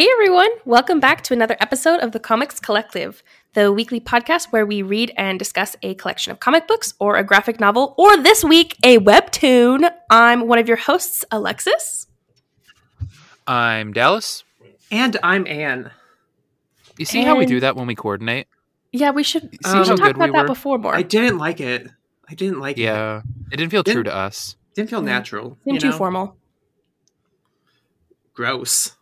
Hey everyone, welcome back to another episode of the Comics Collective, the weekly podcast where we read and discuss a collection of comic books or a graphic novel, or this week, a webtoon. I'm one of your hosts, Alexis. I'm Dallas. And I'm Anne. You see how we And- do that when we coordinate? Yeah, we should, See we how should talk good we about that were? before more. I didn't like it. I didn't like it. Yeah. It didn't feel true Didn't- to us. Didn't feel natural. Seemed you too know? formal. Gross.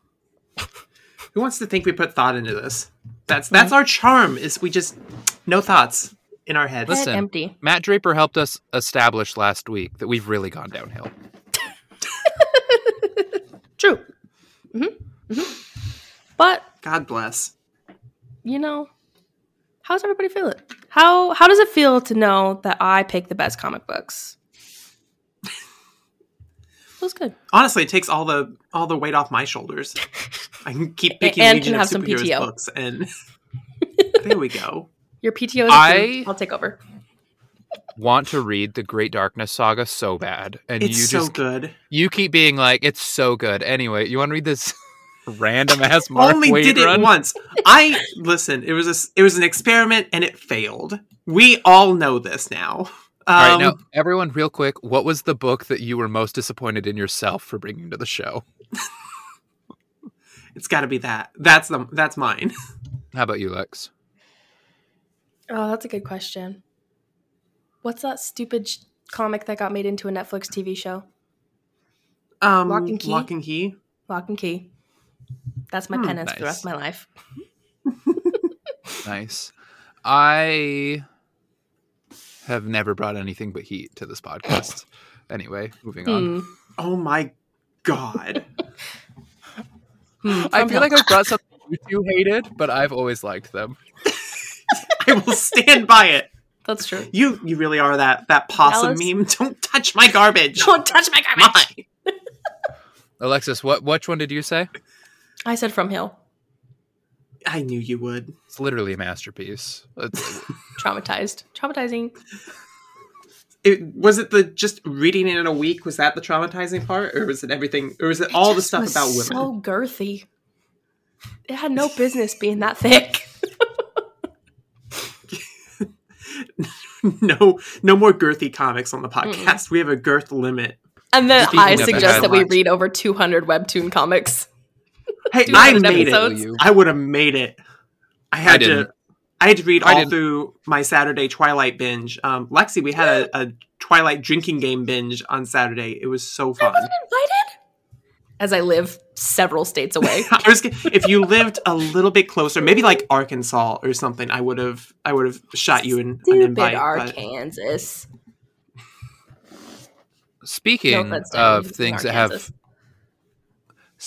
Who wants to think we put thought into this? That's that's our charm. Is we just no thoughts in our heads. Head Listen. empty. Matt Draper helped us establish last week that we've really gone downhill. True. Mm-hmm. Mm-hmm. But God bless. you know, how's everybody feeling? How how does it feel to know that I pick the best comic books? Feels good. Honestly, it takes all the all the weight off my shoulders. I can keep picking and Legion can of have some Superheroes PTO. books, and there we go. Your PTO is I I'll take over. Want to read the Great Darkness saga so bad. And It's you so just good. you keep being like, it's so good. Anyway, you want to read this random ass Mark Only Waid did it run? once. I listen. It was a s- it was an experiment, and it failed. We all know this now. Um, All right, now everyone, real quick, what was the book that you were most disappointed in yourself for bringing to the show? it's got to be that. That's the that's mine. How about you, Lex? Oh, that's a good question. What's that stupid sh- comic that got made into a Netflix TV show? Um, Locke and Key? Locke and key. Locke and Key. That's my Hmm, penance for the rest of my life. Nice. I have never brought anything but heat to this podcast. Anyway, moving on. Hmm. Oh my god. Hmm. I feel like I've brought something you two hated, but I've always liked them. I will stand by it. that's true. You you really are that that possum Dallas? meme. Don't touch my garbage. Don't touch my garbage. Mine. Alexis, what which one did you say? I said from Hell. I knew you would. It's literally a masterpiece. It's, Traumatized. Traumatizing. It, was it the just reading it in a week? Was that the traumatizing part, or was it everything? Or was it all the stuff was about women? So girthy. It had no business being that thick. no, no more girthy comics on the podcast. We have a girth limit. And then Speaking I suggest that, that we read over 200 webtoon comics. Hey, Two I made episodes. it. I would have made it. I had I to. I had to read I all didn't. through my Saturday Twilight binge. Um, Lexi, we had a, a Twilight drinking game binge on Saturday. It was so fun. I fun. wasn't invited. As I live several states away. Was if you lived a little bit closer, maybe like Arkansas or something, I would have I would have shot you an, an Stupid invite. but- Arkansas. speaking No of anyone who's things that have Arkansas.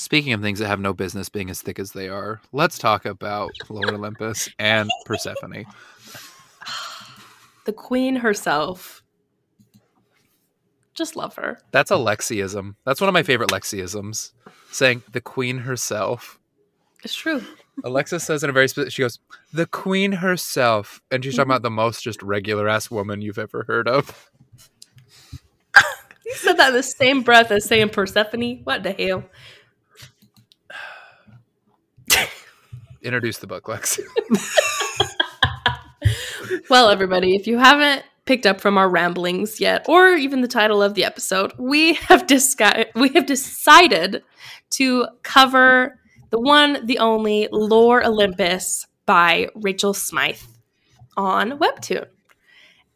Speaking of things that have no business being as thick as they are, let's talk about Lore Olympus and Persephone. The queen herself. Just love her. That's a Lexiism. That's one of my favorite Lexiisms. Saying the queen herself. It's true. Alexis says in a very specific, she goes, the queen herself. And she's talking mm-hmm. about the most just regular ass woman you've ever heard of. You said that in the same breath as saying Persephone. What the hell? Introduce the book, Lex. Well, everybody, if you haven't picked up from our ramblings yet, or even the title of the episode, we have discussed we have decided to cover the one, the only Lore Olympus by Rachel Smythe on Webtoon.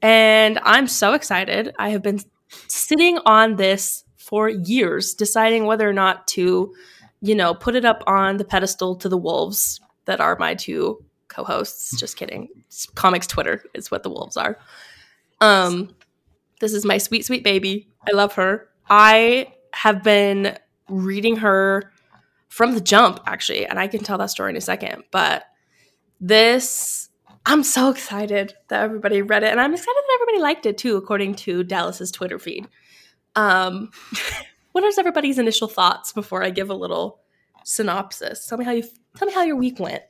And I'm so excited. I have been sitting on this for years, deciding whether or not to, you know, put it up on the pedestal to the wolves that are my two co-hosts. Just kidding. It's comics Twitter is what the wolves are. Um, this is my sweet, sweet baby. I love her. I have been reading her from the jump, actually, and I can tell that story in a second. But this, I'm so excited that everybody read it, and I'm excited that everybody liked it too, according to Dallas's Twitter feed. Um, what is everybody's initial thoughts before I give a little synopsis? Tell me how you tell me how your week went.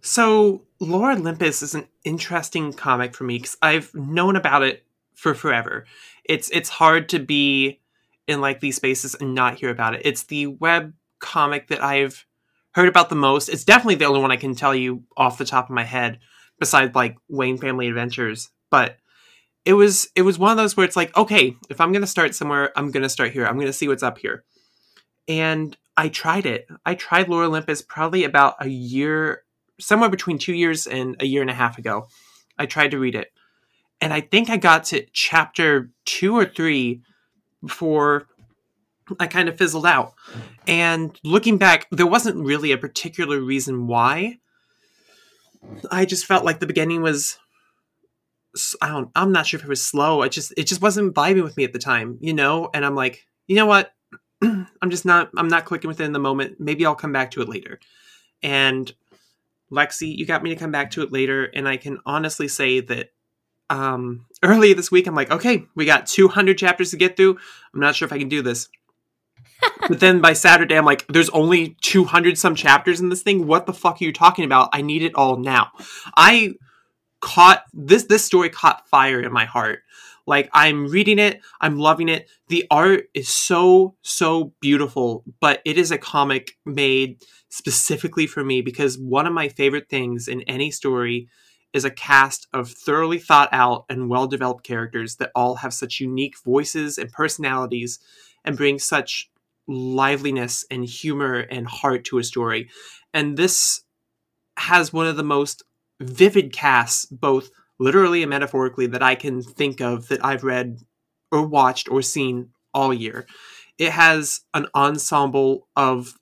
So, Lore Olympus is an interesting comic for me because I've known about it for forever. It's it's hard to be in like these spaces and not hear about it. It's the web comic that I've heard about the most. It's definitely the only one I can tell you off the top of my head, besides like Wayne Family Adventures. But it was it was one of those where it's like, okay, if I'm gonna start somewhere, I'm gonna start here. I'm gonna see what's up here. And I tried it. I tried Lore Olympus probably about a year, somewhere between two years and a year and a half ago. I tried to read it. And I think I got to chapter two or three before I kind of fizzled out. And looking back, there wasn't really a particular reason why. I just felt like the beginning was I don't I'm not sure if it was slow. It just it just wasn't vibing with me at the time, you know? And I'm like, you know what? I'm just not I'm not clicking with it in the moment. Maybe I'll come back to it later. And Lexi, you got me to come back to it later, and I can honestly say that um early this week I'm like, okay, we got 200 chapters to get through. I'm not sure if I can do this. but then by Saturday, I'm like, there's only 200 some chapters in this thing. What the fuck are you talking about? I need it all now. I caught this this story caught fire in my heart. Like I'm reading it, I'm loving it. The art is so so beautiful, but it is a comic made specifically for me because one of my favorite things in any story is a cast of thoroughly thought out and well developed characters that all have such unique voices and personalities and bring such liveliness and humor and heart to a story. And this has one of the most vivid casts, both literally and metaphorically, that I can think of that I've read or watched or seen all year. It has an ensemble of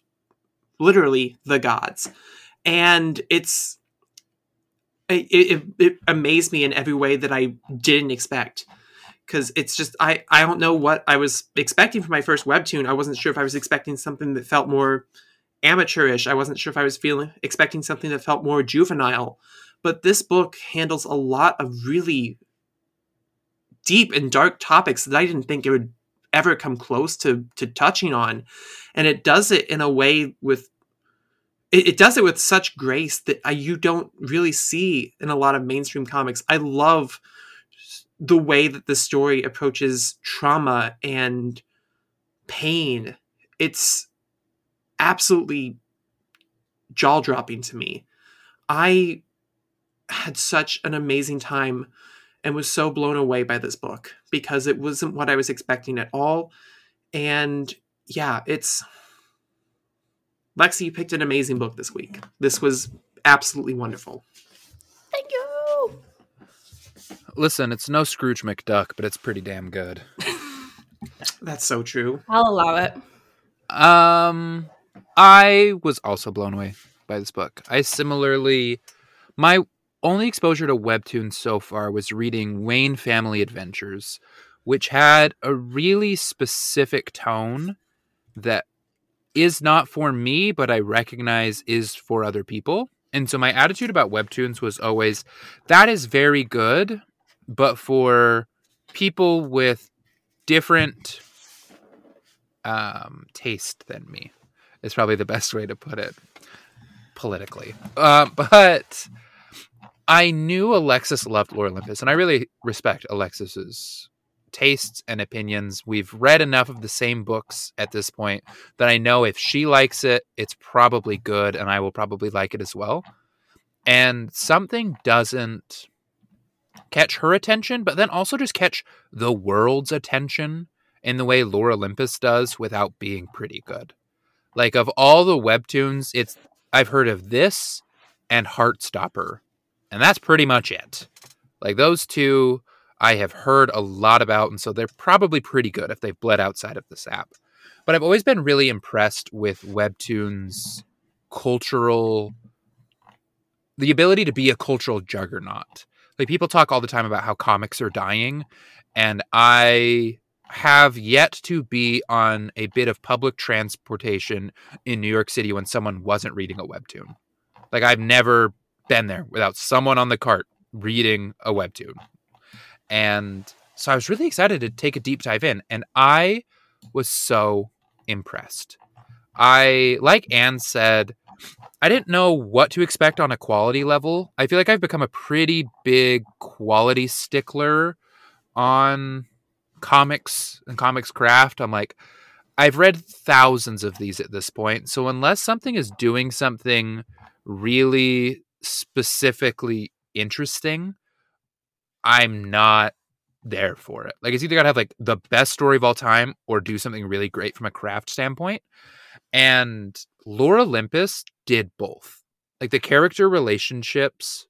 literally the gods. And it's it, it, it amazed me in every way that I didn't expect because it's just I I don't know what I was expecting for my first webtoon. I wasn't sure if I was expecting something that felt more amateurish. I wasn't sure if I was feeling expecting something that felt more juvenile. But this book handles a lot of really deep and dark topics that I didn't think it would ever come close to to touching on, and it does it in a way with it, it does it with such grace that I, you don't really see in a lot of mainstream comics. I love the way that the story approaches trauma and pain. It's absolutely jaw dropping to me. I had such an amazing time and was so blown away by this book because it wasn't what I was expecting at all. And yeah, it's Lexi, you picked an amazing book this week. This was absolutely wonderful. Thank you. Listen, it's no Scrooge McDuck, but it's pretty damn good. That's so true. I'll allow it. Um, I was also blown away by this book. I similarly, my only exposure to webtoons so far was reading Wayne Family Adventures, which had a really specific tone that is not for me, but I recognize is for other people. And so my attitude about webtoons was always that is very good, but for people with different um, taste than me is probably the best way to put it politically. Uh, but I knew Alexis loved Lore Olympus, and I really respect Alexis's tastes and opinions. We've read enough of the same books at this point that I know if she likes it, it's probably good, and I will probably like it as well. And something doesn't catch her attention, but then also just catch the world's attention in the way Lore Olympus does without being pretty good. Like of all the webtoons, it's I've heard of this and Heartstopper, and that's pretty much it. Like those two I have heard a lot about, and so they're probably pretty good if they've bled outside of this app. But I've always been really impressed with Webtoon's cultural, the ability to be a cultural juggernaut. Like people talk all the time about how comics are dying, and I have yet to be on a bit of public transportation in New York City when someone wasn't reading a webtoon. Like I've never been there without someone on the cart reading a webtoon. And so I was really excited to take a deep dive in, and I was so impressed. I, like Anne said, I didn't know what to expect on a quality level. I feel like I've become a pretty big quality stickler on comics and comics craft, I'm like, I've read thousands of these at this point. So unless something is doing something really specifically interesting, I'm not there for it. Like it's either got to have like the best story of all time or do something really great from a craft standpoint. And Lore Olympus did both. Like the character relationships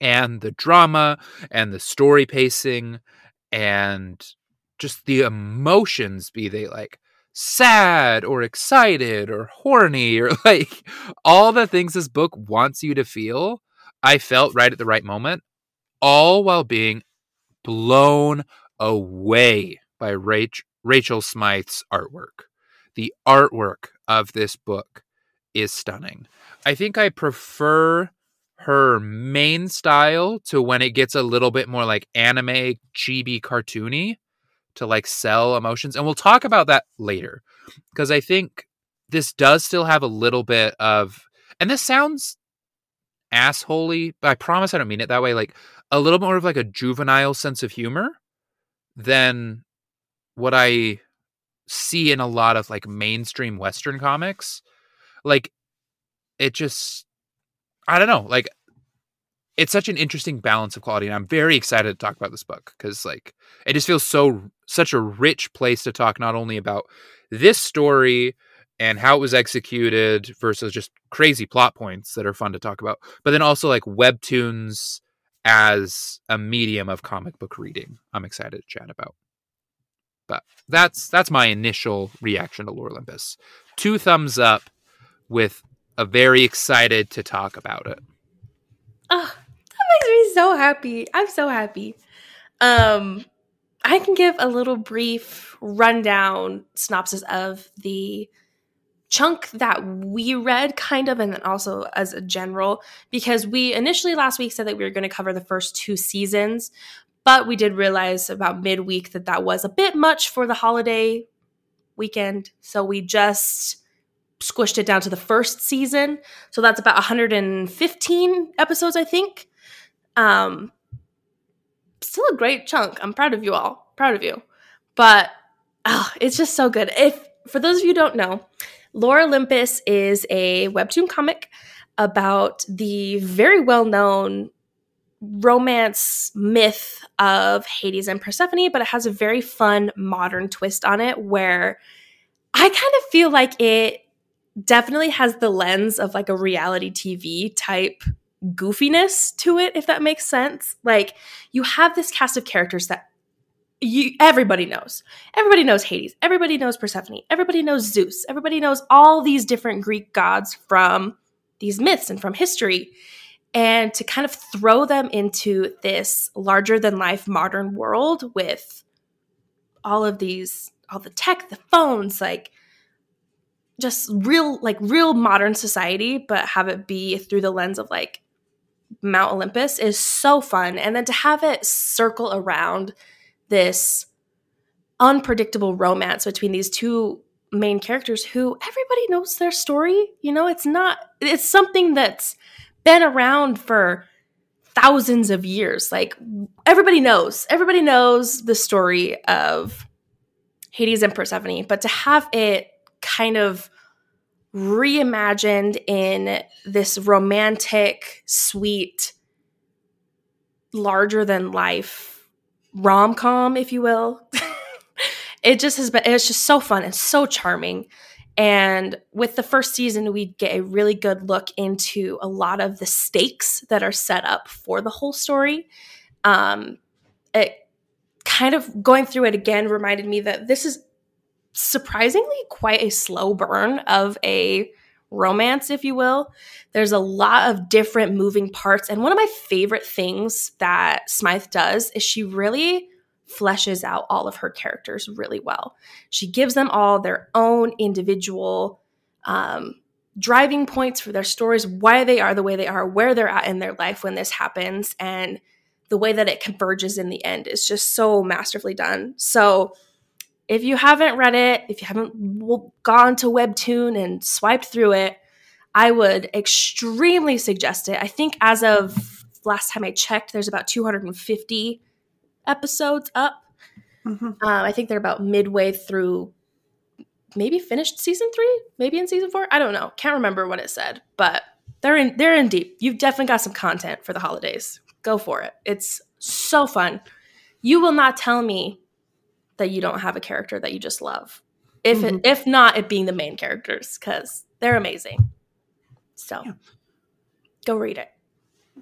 and the drama and the story pacing and just the emotions be they like sad or excited or horny or like all the things this book wants you to feel i felt right at the right moment all while being blown away by Rach- Rachel Smythe's artwork. The artwork of this book is stunning. I think I prefer her main style to when it gets a little bit more like anime, chibi, cartoony to like sell emotions. And we'll talk about that later because I think this does still have a little bit of, and this sounds assholey, but I promise I don't mean it that way. Like a little more of like a juvenile sense of humor than what I see in a lot of like mainstream Western comics. Like it just, I don't know. Like it's such an interesting balance of quality and i'm very excited to talk about this book because like it just feels so such a rich place to talk not only about this story and how it was executed versus just crazy plot points that are fun to talk about but then also like webtoons as a medium of comic book reading i'm excited to chat about but that's that's my initial reaction to lore olympus two thumbs up with a very excited to talk about it Oh, that makes me so happy. I'm so happy. Um, I can give a little brief rundown synopsis of the chunk that we read, kind of, and then also as a general, because we initially last week said that we were going to cover the first two seasons, but we did realize about midweek that that was a bit much for the holiday weekend. So we just squished it down to the first season. So that's about 115 episodes, I think. Um, still a great chunk. I'm proud of you all. Proud of you. But oh, it's just so good. If for those of you don't know, Lore Olympus is a webtoon comic about the very well-known romance myth of Hades and Persephone, but it has a very fun modern twist on it where I kind of feel like it definitely has the lens of like a reality TV type goofiness to it if that makes sense. Like you have this cast of characters that you everybody knows. Everybody knows hades. Everybody knows persephone. Everybody knows zeus. Everybody knows all these different greek gods from these myths and from history. And to kind of throw them into this larger than life modern world with all of these all the tech the phones like just real like real modern society but have it be through the lens of like Mount Olympus is so fun. And then to have it circle around this unpredictable romance between these two main characters who everybody knows their story. You know, it's not, it's something that's been around for thousands of years. Like everybody knows, everybody knows the story of Hades and Persephone, but to have it kind of reimagined in this romantic, sweet, larger than life rom com, if you will. it just has been, it's just so fun and so charming. And with the first season, we get a really good look into a lot of the stakes that are set up for the whole story. Um, it kind of going through it again reminded me that this is surprisingly quite a slow burn of a romance, if you will. There's a lot of different moving parts. And one of my favorite things that Smythe does is she really fleshes out all of her characters really well. She gives them all their own individual um, driving points for their stories, why they are the way they are, where they're at in their life when this happens, and the way that it converges in the end is just so masterfully done. So, if you haven't read it, if you haven't gone to Webtoon and swiped through it, I would extremely suggest it. I think as of last time I checked, there's about 250 episodes up. Mhm. Um, I think they're about midway through, maybe finished season three, maybe in season four. I don't know. Can't remember what it said, but they're in they're in deep. You've definitely got some content for the holidays. Go for it. It's so fun. You will not tell me that you don't have a character that you just love. If Mhm. it, if not, it being the main characters because they're amazing. So, Yeah. go read it.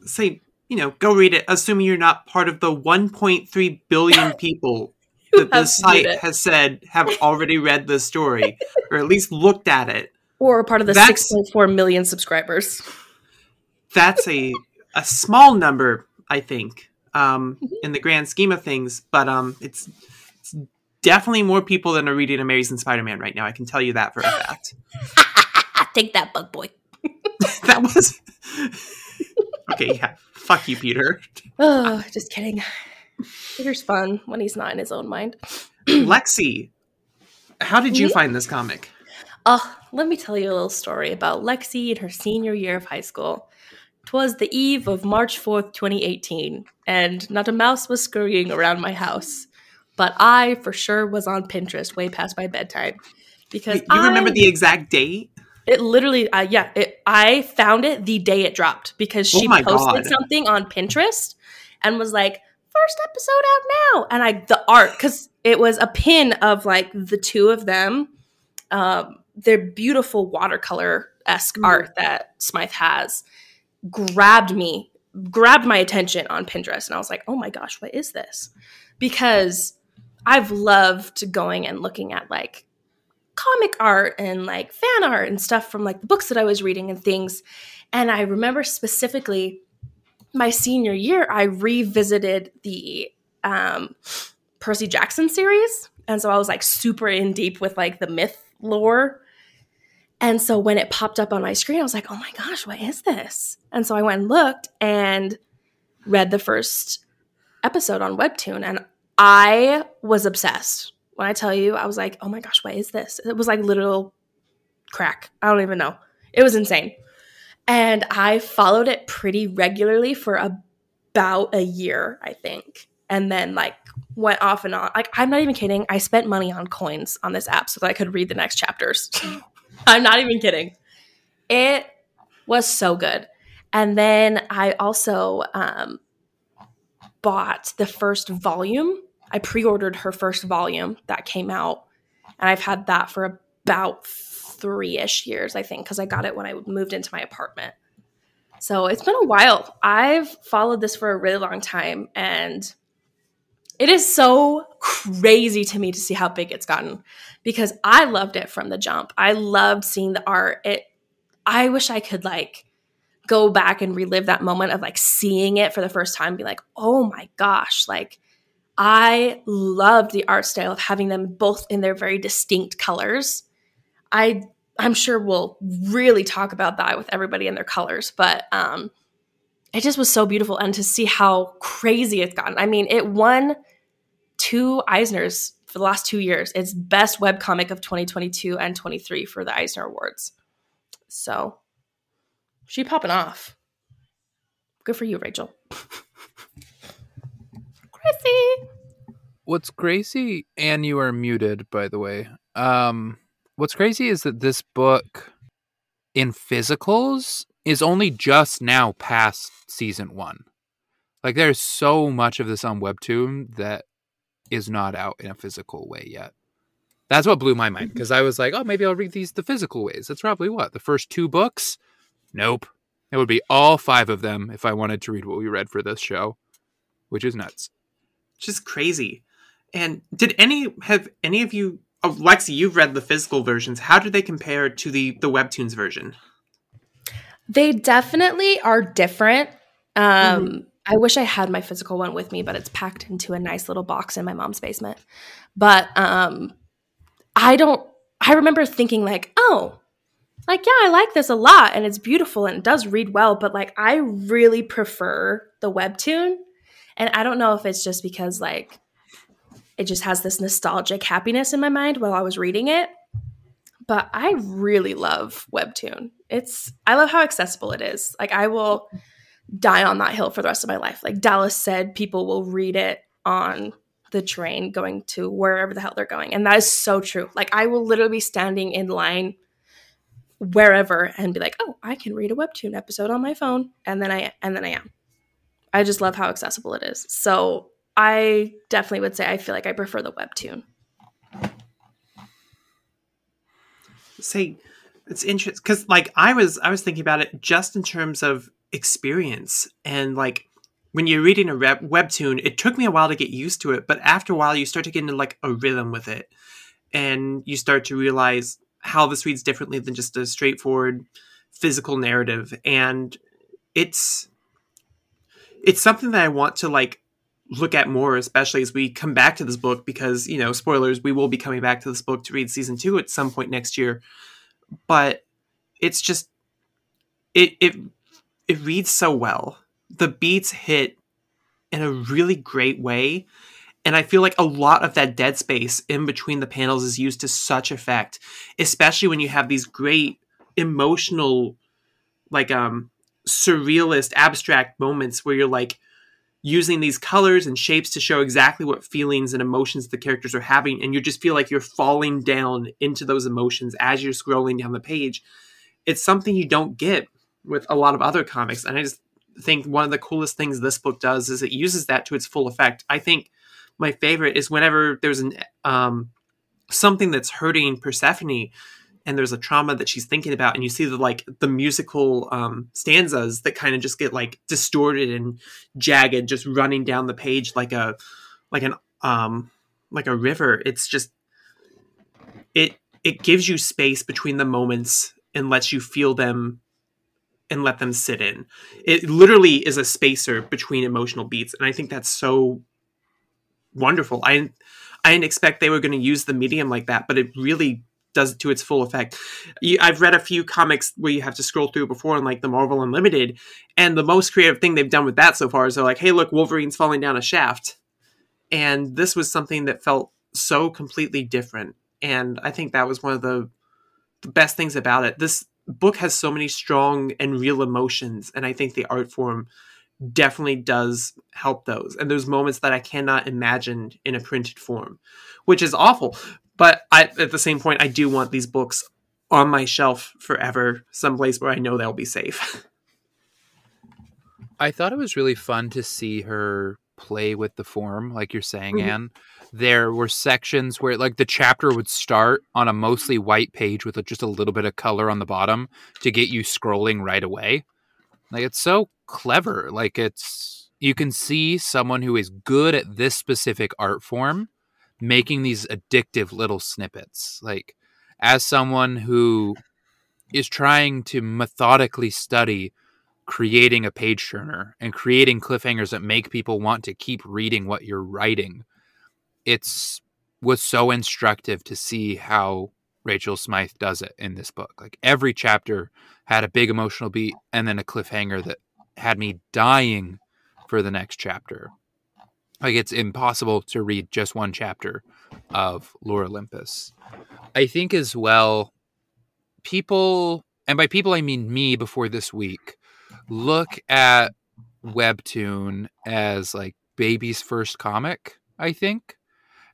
Say, you know, go read it, assuming you're not part of the 1.3 billion people that this site has said have already read the story or at least looked at it. or part of the That's- 6.4 million subscribers. That's a a small number, I think, um, in the grand scheme of things. But um, it's definitely more people than are reading Amazing Spider-Man right now. I can tell you that for a fact. Take that, bug boy. that was okay. Yeah, fuck you, Peter. Oh, just kidding. Peter's fun when he's not in his own mind. Lexi, how did you Me? find this comic? Oh, let me tell you a little story about Lexi in her senior year of high school. 'Twas the eve of March 4th, 2018, and not a mouse was scurrying around my house. But I, for sure, was on Pinterest way past my bedtime. Because You remember the exact date? It literally, uh, yeah, it, I found it the day it dropped because Oh she my posted God. something on Pinterest and was like, first episode out now. And I, the art, because it was a pin of like the two of them, um, their beautiful watercolor esque Mm. art that Smythe has grabbed me, grabbed my attention on Pinterest. And I was like, oh my gosh, what is this? Because I've loved going and looking at like comic art and like fan art and stuff from like the books that I was reading and things. And I remember specifically my senior year, I revisited the um, Percy Jackson series. And so I was like super in deep with like the myth lore. And so when it popped up on my screen, I was like, oh my gosh, what is this? And so I went and looked and read the first episode on Webtoon. And I was obsessed. When I tell you, I was like, oh my gosh, what is this? It was like literal crack. I don't even know. It was insane. And I followed it pretty regularly for about a year, I think. And then like went off and on. Like I'm not even kidding. I spent money on coins on this app so that I could read the next chapters. I'm not even kidding. It was so good. And then I also um, bought the first volume. I pre-ordered her first volume that came out, and I've had that for about three-ish years, I think, because I got it when I moved into my apartment. So it's been a while. I've followed this for a really long time, and it is so crazy to me to see how big it's gotten because I loved it from the jump. I loved seeing the art. It I wish I could like go back and relive that moment of like seeing it for the first time be like, "Oh my gosh, like I loved the art style of having them both in their very distinct colors. I I'm sure we'll really talk about that with everybody and their colors, but um it just was so beautiful and to see how crazy it's gotten. I mean, it won two Eisners for the last 2 years. It's best webcomic of 2022 and 23 for the Eisner Awards. So, she popping off. Good for you, Rachel. Crazy. What's crazy, and you are muted, by the way. Um, what's crazy is that this book in physicals is only just now past season one. Like, there's so much of this on Webtoon that is not out in a physical way yet. That's what blew my mind because I was like, oh, maybe I'll read these the physical ways. That's probably what the first two books. Nope, it would be all five of them if I wanted to read what we read for this show, which is nuts. Just crazy. And did any have any of you oh, Lexi, you've read the physical versions. How do they compare to the the webtoons version? They definitely are different. Um, I wish I had my physical one with me, but it's packed into a nice little box in my mom's basement. But um, I don't. I remember thinking like, oh, like yeah, I like this a lot, and it's beautiful and it does read well. But like, I really prefer the webtoon, and I don't know if it's just because like it just has this nostalgic happiness in my mind while I was reading it. But I really love webtoon. It's I love how accessible it is. Like I will die on that hill for the rest of my life. Like Dallas said, people will read it on the train going to wherever the hell they're going. And that is so true. Like I will literally be standing in line wherever and be like, "Oh, I can read a webtoon episode on my phone." And then I and then I am. I just love how accessible it is. So, I definitely would say I feel like I prefer the webtoon. Say it's interesting cuz like I was I was thinking about it just in terms of experience and like when you're reading a web- webtoon, it took me a while to get used to it, but after a while, you start to get into like a rhythm with it, and you start to realize how this reads differently than just a straightforward physical narrative, and it's it's something that I want to like look at more, especially as we come back to this book, because you know, spoilers, we will be coming back to this book to read season two at some point next year, but it's just it it it reads so well. The beats hit in a really great way. And I feel like a lot of that dead space in between the panels is used to such effect, especially when you have these great emotional, like um surrealist abstract moments where you're like using these colors and shapes to show exactly what feelings and emotions the characters are having and you just feel like you're falling down into those emotions as you're scrolling down the page it's something you don't get with a lot of other comics and i just think one of the coolest things this book does is it uses that to its full effect. I think my favorite is whenever there's an um, something that's hurting Persephone and there's a trauma that she's thinking about and you see the like the musical um, stanzas that kind of just get like distorted and jagged just running down the page like a like an um like a river it's just it it gives you space between the moments and lets you feel them and let them sit in. It literally is a spacer between emotional beats, and I think that's so wonderful. I I didn't expect they were going to use the medium like that, but it really does it to its full effect. I've read a few comics where you have to scroll through before, and like the Marvel Unlimited, and the most creative thing they've done with that so far is they're like, "Hey, look, Wolverine's falling down a shaft," and this was something that felt so completely different, and I think that was one of the the best things about it. This book has so many strong and real emotions, and I think the art form definitely does help those. And there's moments that I cannot imagine in a printed form, which is awful. But I, at the same point, I do want these books on my shelf forever, someplace where I know they'll be safe. I thought it was really fun to see her play with the form, like you're saying, Mhm. Anne. There were sections where, like, the chapter would start on a mostly white page with a, just a little bit of color on the bottom to get you scrolling right away. Like, it's so clever. Like, it's you can see someone who is good at this specific art form making these addictive little snippets. Like, as someone who is trying to methodically study creating a page turner and creating cliffhangers that make people want to keep reading what you're writing. It's was so instructive to see how Rachel Smythe does it in this book. Like every chapter had a big emotional beat and then a cliffhanger that had me dying for the next chapter. Like it's impossible to read just one chapter of Lore Olympus. I think as well people and by people I mean me before this week look at webtoon as like baby's first comic i think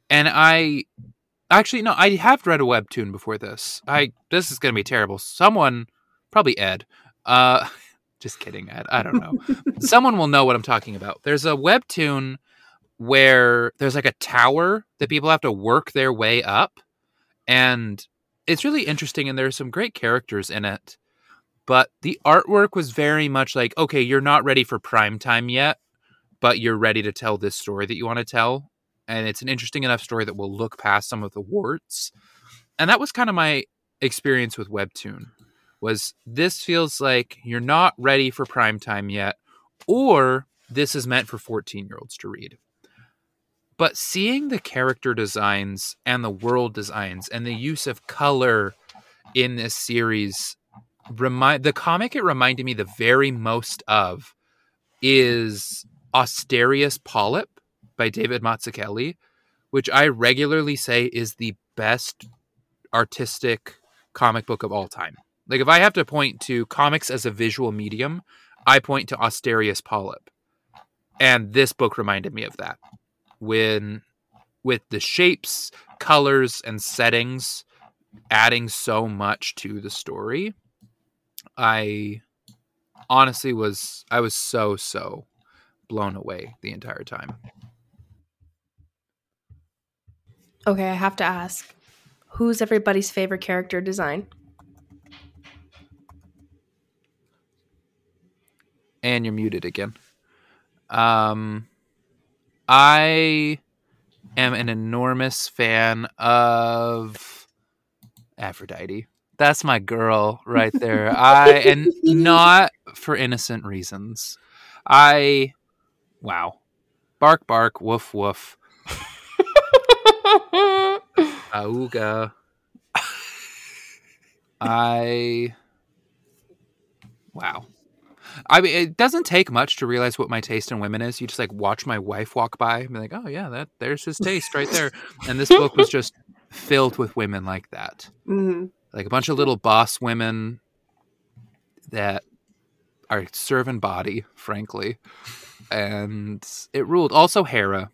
and i actually no i have read a webtoon before this. I this is going to be terrible. Someone probably ed uh just kidding ed i don't know. Someone will know what i'm talking about. There's a webtoon where there's like a tower that people have to work their way up and it's really interesting and there's some great characters in it but the artwork was very much like okay you're not ready for prime time yet but you're ready to tell this story that you want to tell and it's an interesting enough story that will look past some of the warts. And that was kind of my experience with webtoon was this feels like you're not ready for prime time yet or this is meant for 14 year olds to read. But seeing the character designs and the world designs and the use of color in this series remind the comic it reminded me the very most of is Asterios Polyp by David Mazzucchelli, which I regularly say is the best artistic comic book of all time. Like if I have to point to comics as a visual medium, I point to Asterios Polyp. And this book reminded me of that. When with the shapes, colors, and settings adding so much to the story. I honestly was I was so so blown away the entire time. Okay, I have to ask. Who's everybody's favorite character design? And you're muted again. Um I am an enormous fan of Aphrodite. That's my girl right there. I and not for innocent reasons. I wow. Bark bark woof woof. Auga. I wow. I mean, it doesn't take much to realize what my taste in women is. You just like watch my wife walk by and be like, "Oh yeah, that there's his taste right there." and this book was just filled with women like that, hmm like a bunch of little boss women that are servant body, frankly, and it ruled. Also, Hera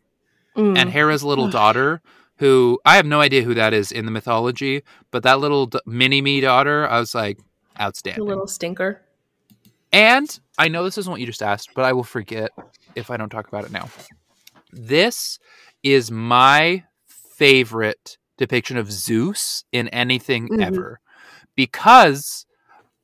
Mm. and Hera's little daughter, who I have no idea who that is in the mythology, but that little d- mini me daughter, I was like, the outstanding. little stinker. And I know this isn't what you just asked, but I will forget if I don't talk about it now. This is my favorite depiction of Zeus in anything Mhm. ever because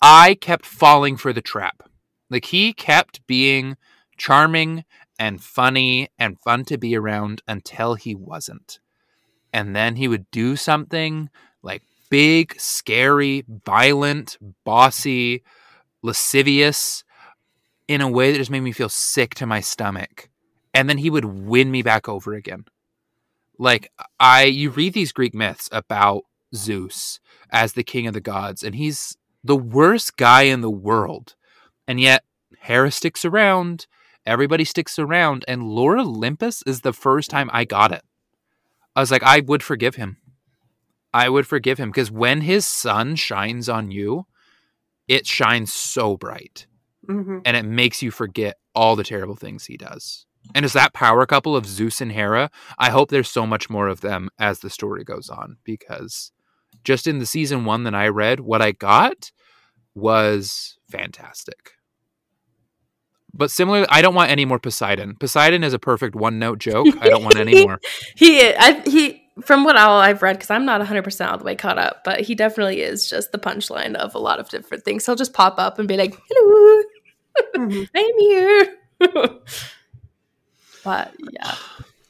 I kept falling for the trap. Like he kept being charming and funny and fun to be around until he wasn't. And then he would do something like big, scary, violent, bossy, lascivious in a way that just made me feel sick to my stomach. And then he would win me back over again. Like I you read these Greek myths about Zeus as the king of the gods and he's the worst guy in the world. And yet Hera sticks around, everybody sticks around and Lore Olympus is the first time I got it. I was like I would forgive him. I would forgive him because when his sun shines on you, it shines so bright hmm and it makes you forget all the terrible things he does. And as that power couple of Zeus and Hera, I hope there's so much more of them as the story goes on because just in the season one that I read, what I got was fantastic. But similarly, I don't want any more Poseidon. Poseidon is a perfect one note joke. I don't want any more. He, I, he, from what all I've read, because I'm not 100% all the way caught up, but he definitely is just the punchline of a lot of different things. He'll just pop up and be like, hello, hmm I'm here. but yeah.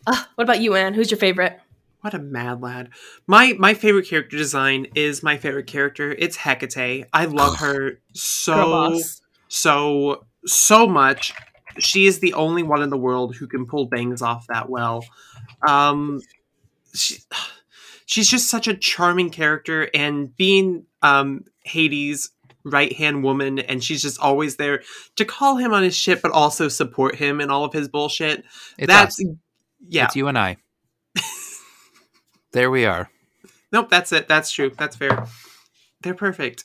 Uh, what about you, Anne? Who's your favorite? What a mad lad. My my favorite character design is my favorite character. It's Hecate. I love her so so so much. She is the only one in the world who can pull bangs off that well. Um, she, she's just such a charming character, and being um, Hades' right hand woman, and she's just always there to call him on his shit, but also support him in all of his bullshit. It's That's us. yeah. It's you and I. there we are. Nope, that's it. That's true. That's fair. They're perfect.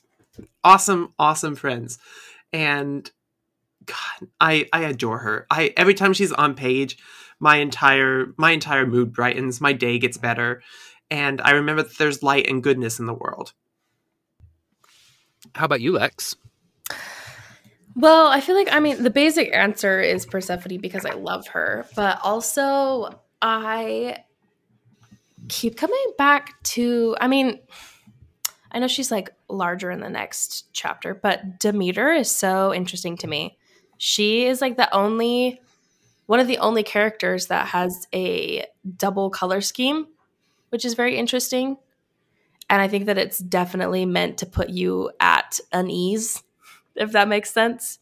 Awesome, awesome friends. And God, I I adore her. I every time she's on page, my entire my entire mood brightens, my day gets better, and I remember that there's light and goodness in the world. How about you, Lex? Well, I feel like I mean the basic answer is Persephone because I love her, but also I keep coming back to I mean I know she's like larger in the next chapter, but Demeter is so interesting to me. She is like the only one of the only characters that has a double color scheme, which is very interesting. And I think that it's definitely meant to put you at unease if that makes sense.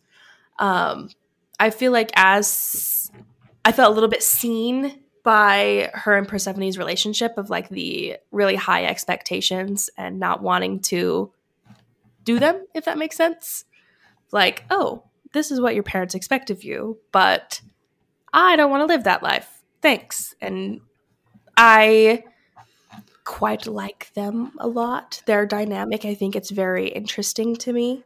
Um, I feel like as I felt a little bit seen by her and Persephone's relationship of like the really high expectations and not wanting to do them, if that makes sense. Like, oh, this is what your parents expect of you, but I don't want to live that life. Thanks. And I quite like them a lot. Their dynamic, I think it's very interesting to me.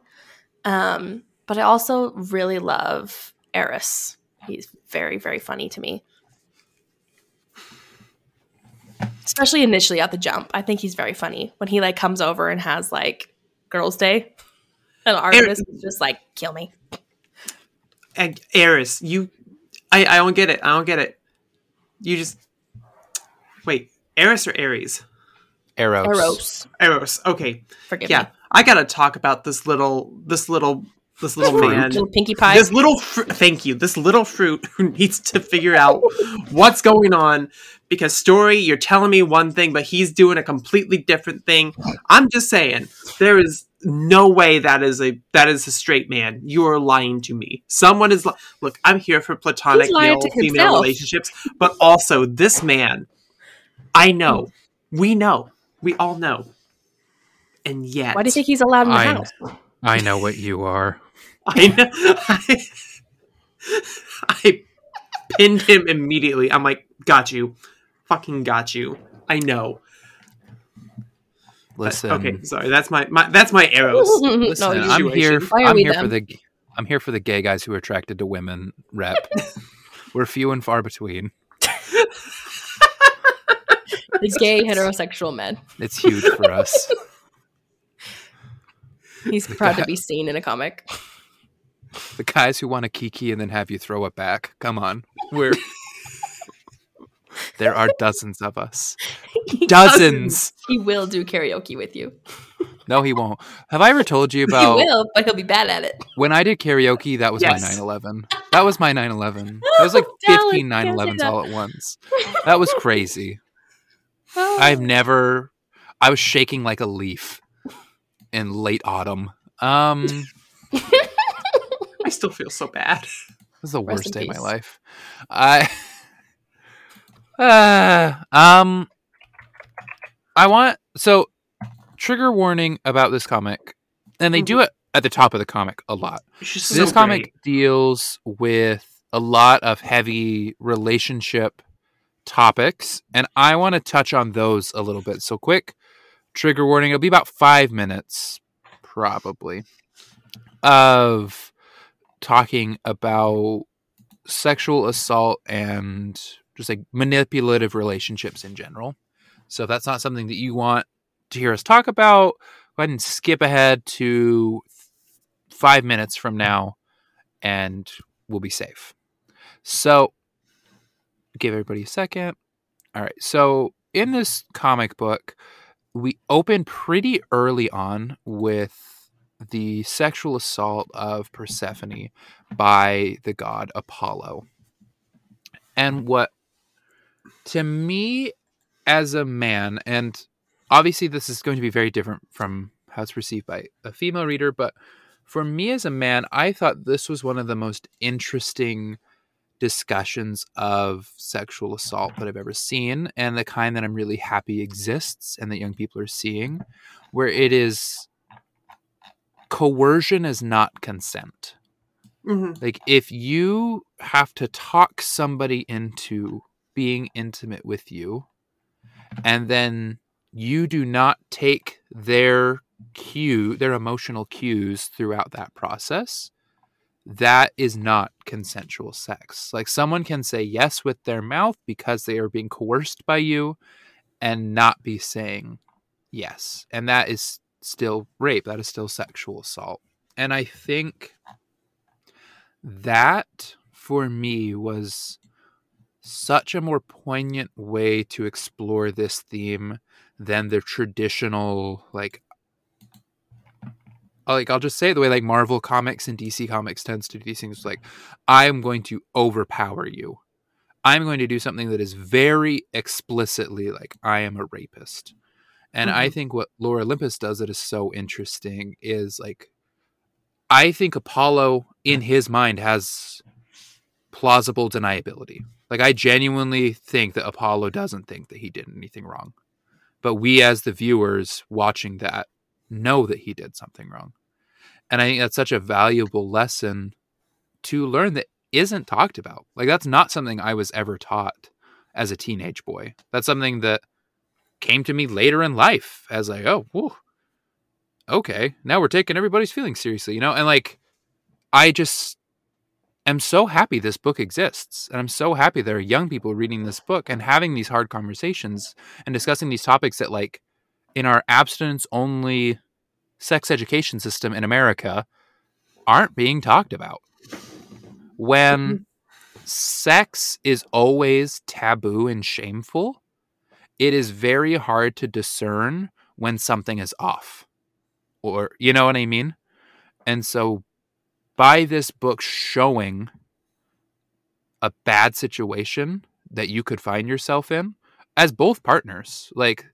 Um, but I also really love Eros. He's very, very funny to me. Especially initially at the jump. I think he's very funny when he like comes over and has like girls' day. And Artemis is just like, kill me. And Eris, you, I, I don't get it. I don't get it. You just wait. Eris or Aries? Eros. Eros. Eros. Okay. Forgive Yeah, me. I gotta talk about this little, this little, this little Fruit. man. Little pinkie pie. This little, fr- thank you. This little fruit who needs to figure out what's going on because story, you're telling me one thing, but he's doing a completely different thing. I'm just saying, there is no way that is a that is a straight man. You are lying to me. Someone is li- look. I'm here for platonic male female relationships, but also this man. I know, we know, we all know, and yet, Why do you think he's allowed in the I- house? I know what you are. I know. I, I pinned him immediately. I'm like, got you, fucking got you. I know. But- Listen. okay, sorry. That's my, my that's my arrows. Listen, no, I'm here. I'm we here for the. I'm here for the gay guys who are attracted to women. Rep. We're few and far between. the gay heterosexual men. It's huge for us. He's proud to be seen in a comic. The guys who want to kiki and then have you throw it back. Come on, we're. There are dozens of us. Dozens. He will do karaoke with you. No, he won't. Have I ever told you about? he will, but he'll be bad at it. when I did karaoke? That was Yes. my 9/11. That was my 9/11. That was like Dallas, 15 9/11s all at once. That was crazy. Oh. I've never. I was shaking like a leaf in late autumn. Um, I still feel so bad. It was the Rest worst in day of my life. I. Uh, um, I want so trigger warning about this comic, and they do it at the top of the comic a lot. This so comic great. deals with a lot of heavy relationship topics and i want to touch on those a little bit so quick trigger warning it'll be about five minutes probably of talking about sexual assault and just like manipulative relationships in general so if that's not something that you want to hear us talk about go ahead and skip ahead to five minutes from now and we'll be safe. So, give everybody a second. All right. So, in this comic book, we open pretty early on with the sexual assault of Persephone by the god Apollo. And what, to me, as a man, and obviously this is going to be very different from how it's perceived by a female reader, but for me as a man, I thought this was one of the most interesting discussions of sexual assault that I've ever seen, and the kind that I'm really happy exists and that young people are seeing, where it is coercion is not consent. Mhm. Like, if you have to talk somebody into being intimate with you, mm-hmm. and then you do not take their cue, their emotional cues throughout that process, that is not consensual sex. Like, someone can say yes with their mouth because they are being coerced by you and not be saying yes. And that is still rape, that is still sexual assault. And I think that for me was such a more poignant way to explore this theme than the traditional like like I'll just say the way like Marvel comics and DC comics tends to do these things like I'm going to overpower you. I'm going to do something that is very explicitly like I am a rapist. And I Mhm. think what Lore Olympus does that is so interesting is like I think Apollo in his mind has plausible deniability. Like I genuinely think that Apollo doesn't think that he did anything wrong. But we as the viewers watching that know that he did something wrong. And I think that's such a valuable lesson to learn that isn't talked about. Like that's not something I was ever taught as a teenage boy. That's something that came to me later in life as like, oh, whew, okay, now we're taking everybody's feelings seriously, you know? And like, I just, am so happy this book exists. And I'm so happy there are young people reading this book and having these hard conversations and discussing these topics that, like, in our abstinence only sex education system in America, aren't being talked about. When Mhm. sex is always taboo and shameful, it is very hard to discern when something is off. Or, you know what I mean? And so, by this book showing a bad situation that you could find yourself in as both partners, like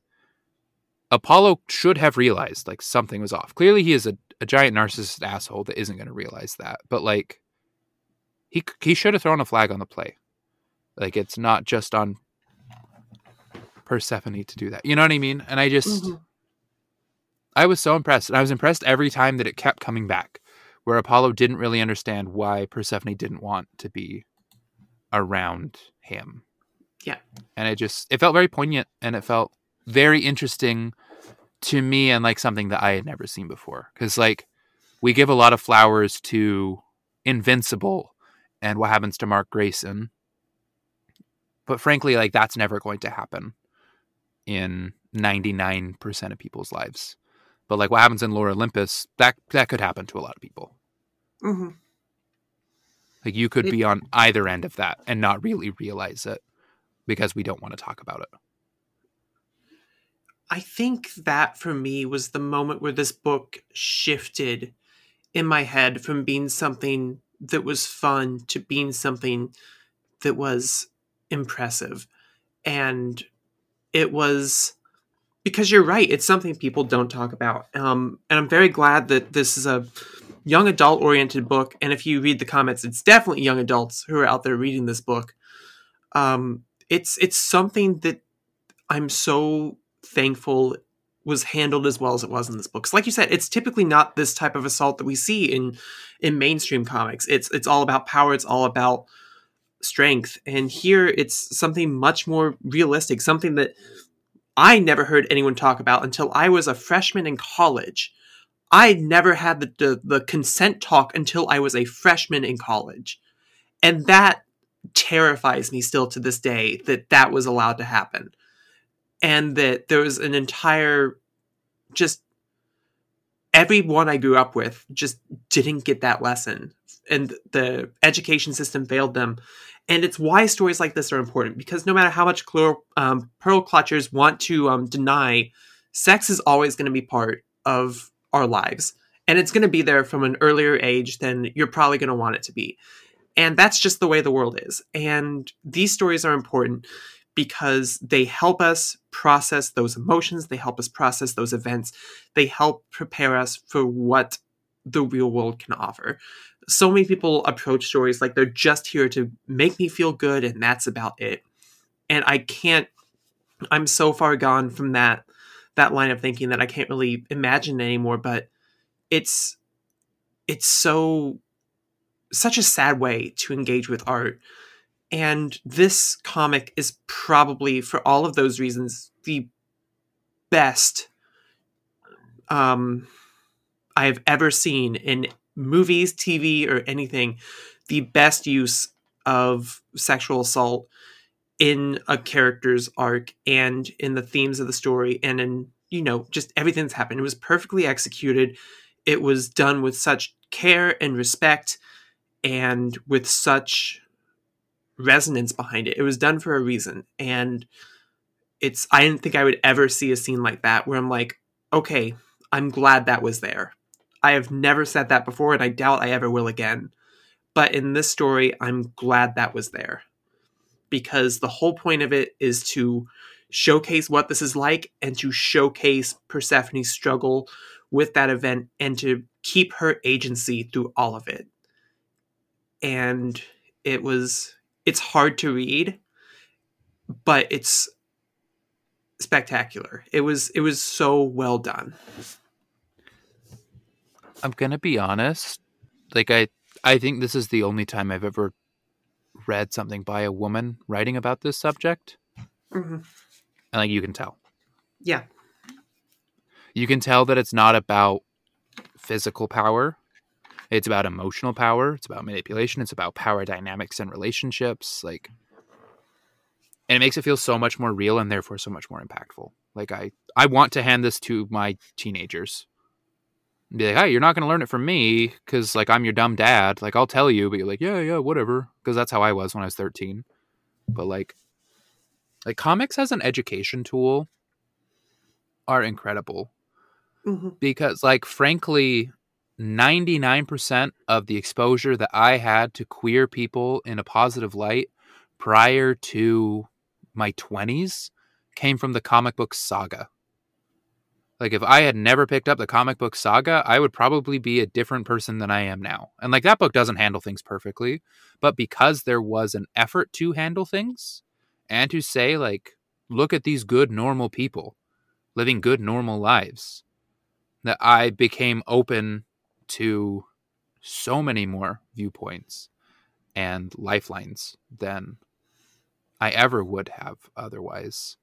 Apollo should have realized like something was off. Clearly, he is a, a giant narcissist asshole that isn't going to realize that. But like, he he should have thrown a flag on the play. Like, it's not just on Persephone to do that. You know what I mean? And I just, Mhm. I was so impressed, and I was impressed every time that it kept coming back, where Apollo didn't really understand why Persephone didn't want to be around him. Yeah. and it just it felt very poignant, and it felt very interesting to me, and like something that I had never seen before. Because like we give a lot of flowers to Invincible and what happens to Mark Grayson, but frankly, like that's never going to happen in 99% of people's lives. But like what happens in Lore Olympus, that that could happen to a lot of people. Mhm. Like you could It- be on either end of that and not really realize it because we don't want to talk about it. I think that for me was the moment where this book shifted in my head from being something that was fun to being something that was impressive. And it was because you're right, it's something people don't talk about. Um, and I'm very glad that this is a young adult oriented book. And if you read the comments, it's definitely young adults who are out there reading this book. Um, it's it's something that I'm so thankful was handled as well as it was in this book. 'Cause like you said, it's typically not this type of assault that we see in in mainstream comics. It's it's all about power. It's all about strength. And here, it's something much more realistic. Something that I never heard anyone talk about until I was a freshman in college. I never had the, the the consent talk until I was a freshman in college, and that terrifies me still to this day that that was allowed to happen. And that there was an entire just everyone I grew up with just didn't get that lesson. And the education system failed them and it's why stories like this are important because no matter how much Clor- um, pearl clutchers want to um, deny sex is always going to be part of our lives. And it's going to be there from an earlier age than you're probably going to want it to be. And that's just the way the world is. And these stories are important because they help us process those emotions, they help us process those events, they help prepare us for what the real world can offer. So many people approach stories like they're just here to make me feel good and that's about it. And I can't I'm so far gone from that that line of thinking that I can't really imagine anymore, but it's it's so such a sad way to engage with art and this comic is probably, for all of those reasons, the best um, I have ever seen in movies, TV, or anything. The best use of sexual assault in a character's arc and in the themes of the story and in, you know, just everything that's happened. It was perfectly executed. It was done with such care and respect and with such resonance behind it. It was done for a reason. And it's I didn't think I would ever see a scene like that where I'm like, okay, I'm glad that was there. I have never said that before and I doubt I ever will again. But in this story, I'm glad that was there. Because the whole point of it is to showcase what this is like and to showcase Persephone's struggle with that event and to keep her agency through all of it. And it was it's hard to read, but it's spectacular. It was it was so well done. I'm gonna be honest. Like I, I think this is the only time I've ever read something by a woman writing about this subject, Mm-hmm. and like you can tell, Yeah. you can tell that it's not about physical power. It's about emotional power, it's about manipulation, it's about power dynamics and relationships, like and it makes it feel so much more real and therefore so much more impactful. Like I I want to hand this to my teenagers. Be like, "Hey, you're not going to learn it from me cuz like I'm your dumb dad. Like I'll tell you, but you're like, "Yeah, yeah, whatever." Cuz that's how I was when I was 13. But like like comics as an education tool are incredible hmm because like frankly 99% of the exposure that I had to queer people in a positive light prior to my 20s came from the comic book saga. Like if I had never picked up the comic book saga, I would probably be a different person than I am now. And like that book doesn't handle things perfectly, but because there was an effort to handle things and to say like look at these good normal people living good normal lives that I became open to so many more viewpoints and lifelines than I ever would have otherwise.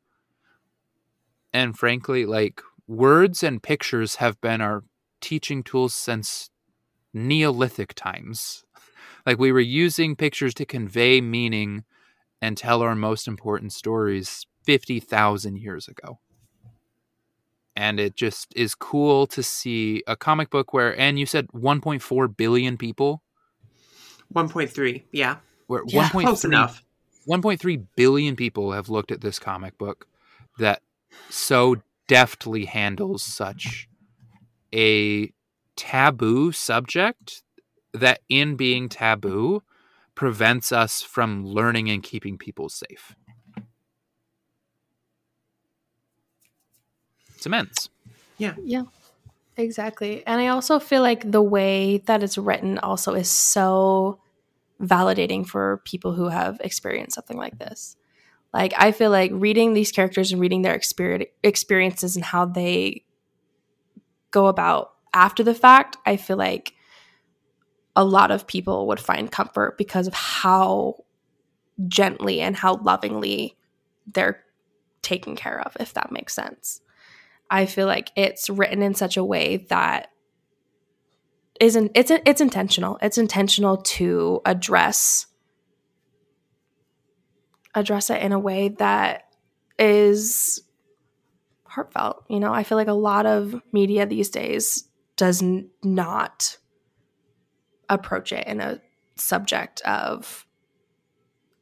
And frankly, like words and pictures have been our teaching tools since Neolithic times. Like we were using pictures to convey meaning and tell our most important stories 50,000 years ago and it just is cool to see a comic book where and you said 1.4 billion people 1.3. Yeah. where Yeah, 1.3 close enough. 1.3 billion people have looked at this comic book that so deftly handles such a taboo subject that in being taboo prevents us from learning and keeping people safe it's immense Yeah. Yeah. Exactly. And I also feel like the way that it's written also is so validating for people who have experienced something like this. Like I feel like reading these characters and reading their experience experiences and how they go about after the fact, I feel like a lot of people would find comfort because of how gently and how lovingly they're taken care of, if that makes sense. I feel like it's written in such a way that isn't it's it's intentional. It's intentional to address address it in a way that is heartfelt. You know, I feel like a lot of media these days does n- not approach it in a subject of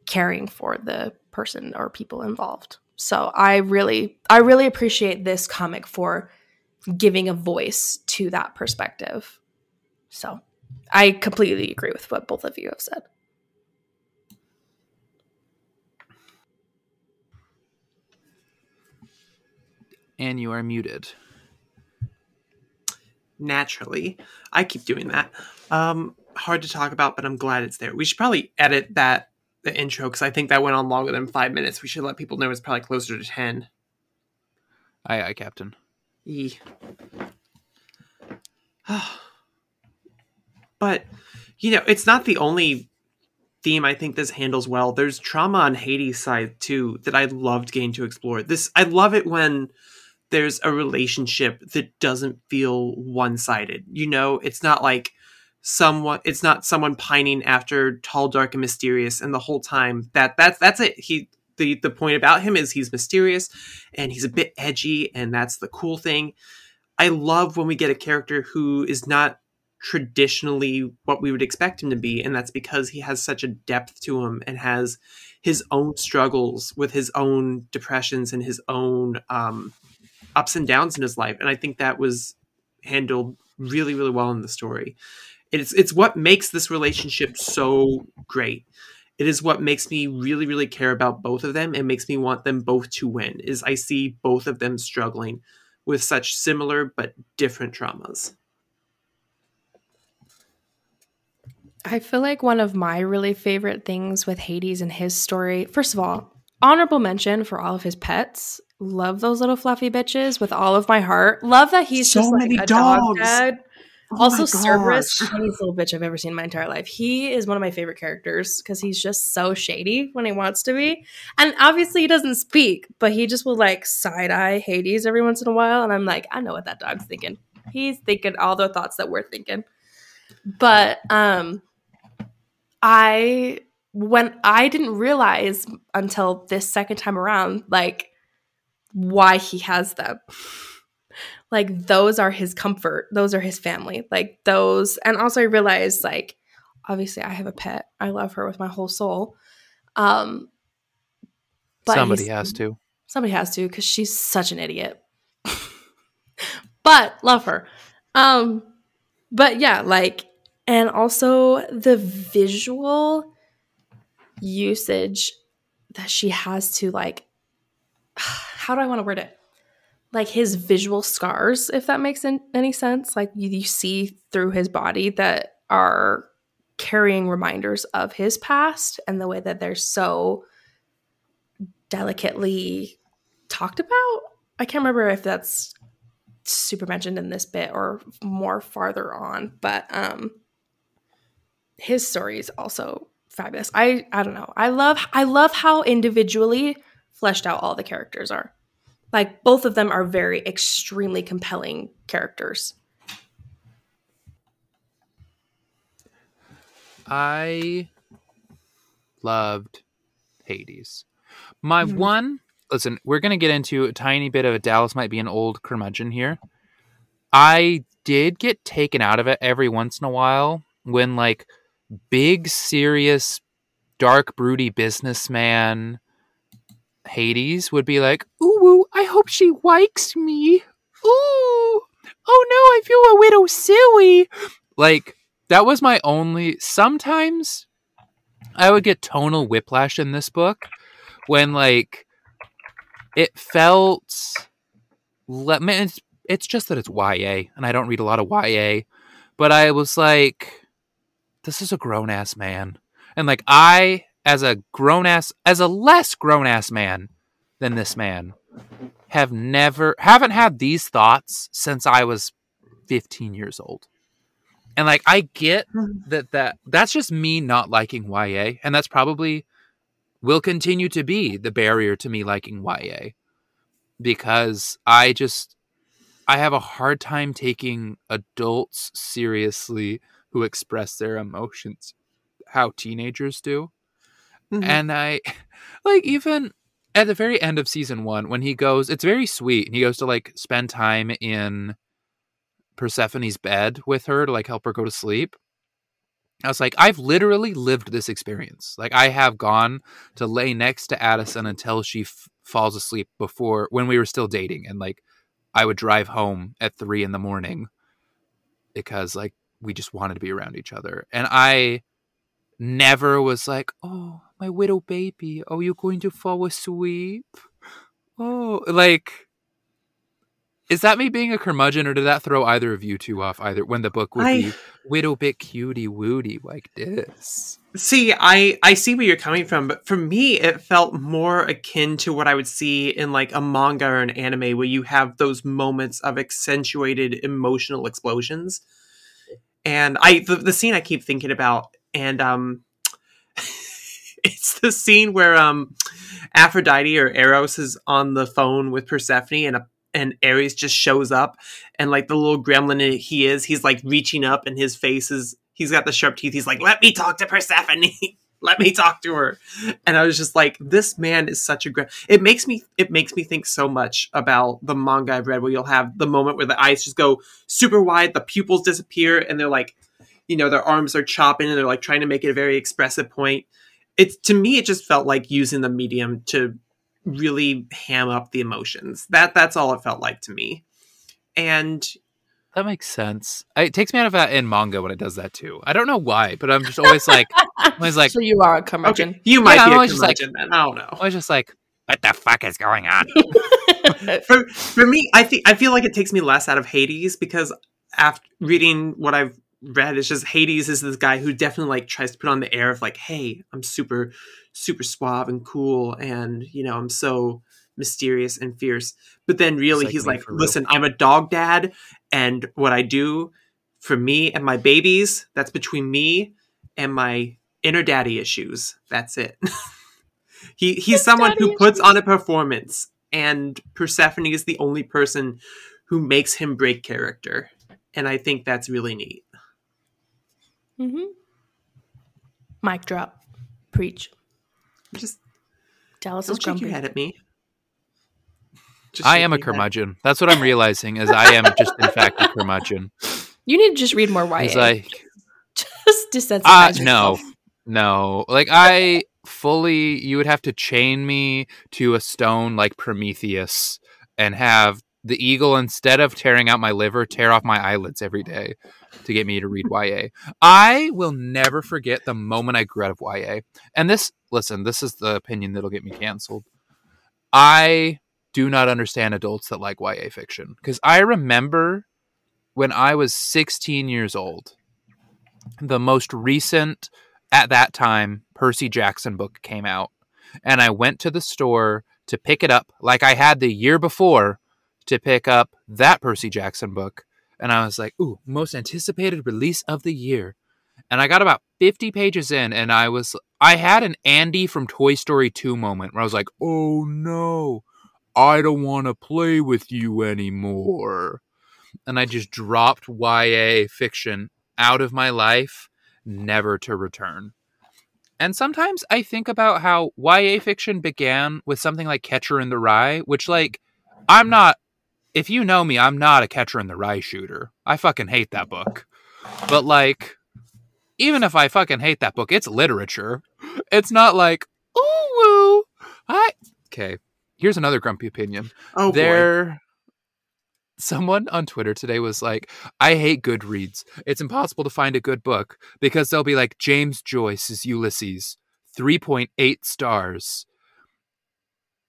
caring for the person or people involved. So I really I really appreciate this comic for giving a voice to that perspective. So I completely agree with what both of you have said. And you are muted Naturally. I keep doing that. Um, hard to talk about, but I'm glad it's there. We should probably edit that the intro because I think that went on longer than five minutes. We should let people know it's probably closer to ten. aye aye captain E. but you know, it's not the only theme I think this handles well. There's trauma on Hades' side too that I loved getting to explore. This I love it when there's a relationship that doesn't feel one-sided. You know, it's not like someone it's not someone pining after tall, dark, and mysterious and the whole time that that's that's it. He the the point about him is he's mysterious and he's a bit edgy and that's the cool thing. I love when we get a character who is not traditionally what we would expect him to be and that's because he has such a depth to him and has his own struggles with his own depressions and his own um, ups and downs in his life and i think that was handled really really well in the story. It's it's what makes this relationship so great. It is what makes me really really care about both of them and makes me want them both to win is i see both of them struggling with such similar but different traumas. I feel like one of my really favorite things with Hades and his story, first of all, honorable mention for all of his pets. Love those little fluffy bitches with all of my heart. Love that he's So just like many a dog dogs. dad. Oh also, Cerberus, funniest little bitch I've ever seen in my entire life. He is one of my favorite characters because he's just so shady when he wants to be. And obviously, he doesn't speak, but he just will like side eye Hades every once in a while. And I'm like, I know what that dog's thinking. He's thinking all the thoughts that we're thinking. But um I when I didn't realize until this second time around like why he has them. like those are his comfort. Those are his family. Like those and also I realized like obviously I have a pet. I love her with my whole soul. Um but Somebody has to. Somebody has to because she's such an idiot. but love her. Um, but yeah, like, and also the visual usage that she has to like. How do I want to word it? Like his visual scars, if that makes an- any sense. Like you, you see through his body that are carrying reminders of his past, and the way that they're so delicately talked about. I can't remember if that's super mentioned in this bit or more farther on, but um his story is also fabulous. I I don't know. I love I love how individually fleshed out all the characters are. Like both of them are very extremely compelling characters. I loved Hades. My Mhm. one, listen, we're going to get into a tiny bit of a Dallas might be an old curmudgeon here. I did get taken out of it every once in a while when, like, big, serious, dark, broody businessman Hades would be like, Ooh, I hope she likes me. Ooh, oh no, I feel a little silly. Like, that was my only. Sometimes I would get tonal whiplash in this book when, like, it felt. Let me. It's, it's just that it's YA, and I don't read a lot of YA, but I was like, this is a grown ass man. And, like, I, as a grown ass, as a less grown ass man than this man, have never, haven't had these thoughts since I was 15 years old. And like I get mm-hmm. that that that's just me not liking YA and that's probably will continue to be the barrier to me liking YA because I just I have a hard time taking adults seriously who express their emotions how teenagers do. Mhm. And I like even at the very end of season 1 when he goes it's very sweet and he goes to like spend time in Persephone's bed with her to like help her go to sleep. I was like, I've literally lived this experience. Like, I have gone to lay next to Addison until she f- falls asleep before when we were still dating. And like, I would drive home at three in the morning because like we just wanted to be around each other. And I never was like, oh, my widow baby, are you going to fall asleep? Oh, like, is that me being a curmudgeon, or did that throw either of you two off? Either when the book would I- be widow bit cutie woody like this. See, I I see where you're coming from, but for me, it felt more akin to what I would see in like a manga or an anime, where you have those moments of accentuated emotional explosions. And I the, the scene I keep thinking about, and um, it's the scene where um, Aphrodite or Eros is on the phone with Persephone, and a and Ares just shows up, and like the little gremlin he is, he's like reaching up, and his face is he's got the sharp teeth. He's like, "Let me talk to Persephone. Let me talk to her." And I was just like, "This man is such a great." It makes me it makes me think so much about the manga I've read, where you'll have the moment where the eyes just go super wide, the pupils disappear, and they're like, you know, their arms are chopping, and they're like trying to make it a very expressive point. It's to me, it just felt like using the medium to really ham up the emotions. That that's all it felt like to me. And That makes sense. It takes me out of that in manga when it does that too. I don't know why, but I'm just always like, always like, so you are a curmudgeon. okay, you might Yeah, be I'm a always just like- then. I don't know. always just like, what the fuck is going on? for for me, I think I feel like it takes me less out of Hades because after reading what I've read, it's just Hades is this guy who definitely like tries to put on the air of like, hey, I'm super, super suave and cool, and you know, I'm so mysterious and fierce. But then really, like he's like, for real. listen, I'm a dog dad, and what I do for me and my babies, that's between me and my inner daddy issues. That's it. he he's His someone daddy who puts on a performance, and Persephone is the only person who makes him break character, and I think that's really neat. Mm-hmm. Mic drop. Preach. Just Dallas don't is shake your head at me. Just I am a your head. curmudgeon. That's what I'm realizing. Is I am just in fact a curmudgeon. You need to just read more YA. It's like just desensitize uh, yourself. no, no. Like I fully, you would have to chain me to a stone like Prometheus and have the eagle instead of tearing out my liver, tear off my eyelids every day to get me to read YA. I will never forget the moment I grew out of YA. And this, listen, this is the opinion that'll get me canceled. I do not understand adults that like YA fiction because I remember when I was 16 years old, the most recent at that time Percy Jackson book came out, and I went to the store to pick it up like I had the year before to pick up that Percy Jackson book, and I was like, "Ooh, most anticipated release of the year." And I got about 50 pages in and I was I had an Andy from Toy Story 2 moment where I was like, "Oh no. I don't want to play with you anymore." And I just dropped YA fiction out of my life, never to return. And sometimes I think about how YA fiction began with something like Catcher in the Rye, which like I'm not if you know me, I'm not a Catcher in the Rye shooter. I fucking hate that book. But like even if I fucking hate that book, it's literature. It's not like, ooh woo. I okay. Here's another grumpy opinion. Oh boy. there someone on Twitter today was like, I hate Goodreads. It's impossible to find a good book because they'll be like James Joyce's Ulysses, 3.8 stars.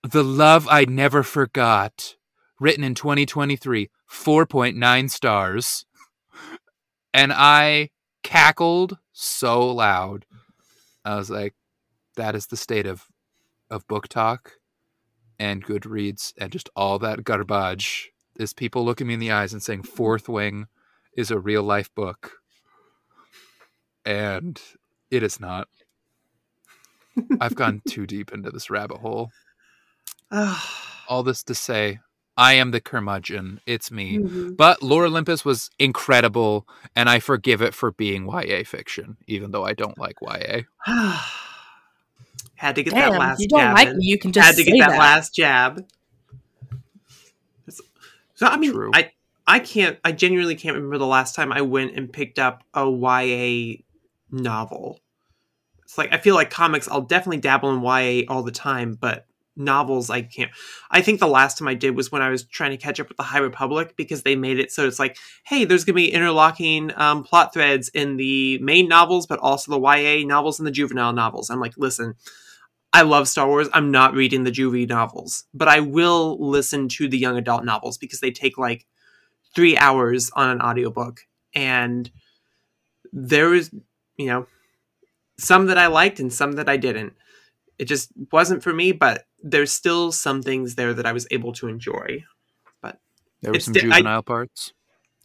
The Love I Never Forgot, written in 2023, 4.9 stars. And I cackled so loud. I was like, that is the state of of book talk and Goodreads and just all that garbage is people looking me in the eyes and saying Fourth Wing is a real life book. And it is not. I've gone too deep into this rabbit hole. All this to say, I am the curmudgeon. It's me. Mhm. But Lore Olympus was incredible, and I forgive it for being YA fiction, even though I don't like YA. Had to get that last if you don't jab like in. me, you can just Had to say get that, that. last jab. So I mean, True. I I can't. I genuinely can't remember the last time I went and picked up a YA novel. It's like I feel like comics. I'll definitely dabble in YA all the time, but novels I can't. I think the last time I did was when I was trying to catch up with the High Republic because they made it so it's like, hey, there's gonna be interlocking um, plot threads in the main novels, but also the YA novels and the juvenile novels. I'm like, listen, I love Star Wars. I'm not reading the juvie novels, but I will listen to the young adult novels because they take like three hours on an audiobook. And there is, you know, some that I liked and some that I didn't. It just wasn't for me, but there's still some things there that I was able to enjoy. But there were It's some di- I- juvenile parts.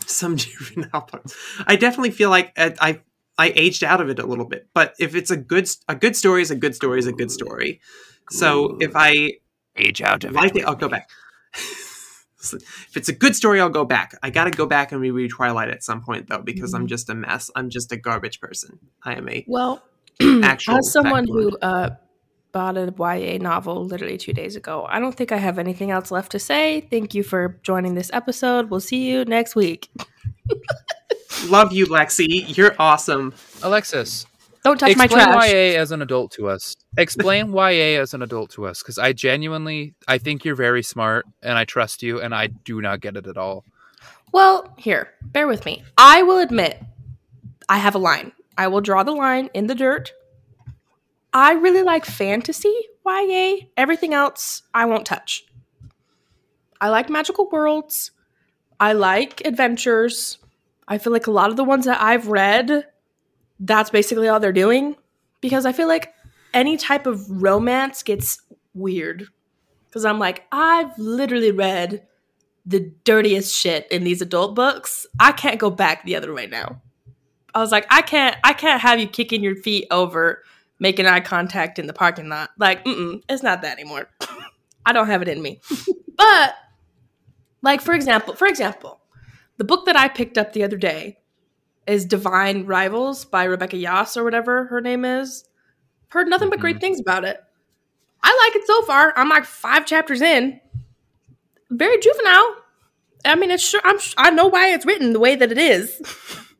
Some juvenile parts. I definitely feel like I, I I aged out of it a little bit. But if it's a good a good story is a good story is a good story. So if I Age out of like it. it, I'll go back. If it's a good story, I'll go back. I got to go back and reread Twilight at some point though, because I'm just a mess. I'm just a garbage person. I am a Well, actual as someone backward. who uh, bought a YA novel literally two days ago, I don't think I have anything else left to say. Thank you for joining this episode. We'll see you next week. love you, Lexi. You're awesome. Alexis, Don't touch my trash. explain trash. YA as an adult to us. Explain YA as an adult to us, because I genuinely, I think you're very smart, and I trust you, and I do not get it at all. Well, here, bear with me. I will admit, I have a line. I will draw the line in the dirt. I really like fantasy YA. Everything else, I won't touch. I like magical worlds. I like adventures. I feel like a lot of the ones that I've read, that's basically all they're doing. Because I feel like any type of romance gets weird. Because I'm like, I've literally read the dirtiest shit in these adult books. I can't go back the other way now. I was like, I can't, I can't have you kicking your feet over, making eye contact in the parking lot. Like, mm it's not that anymore. I don't have it in me. but, like for example, for example, the book that I picked up the other day, is Divine Rivals by Rebecca Yas or whatever her name is. Heard nothing but great Mhm. things about it. I like it so far. I'm like five chapters in. Very juvenile. I mean, it's sure I'm. I know why it's written the way that it is.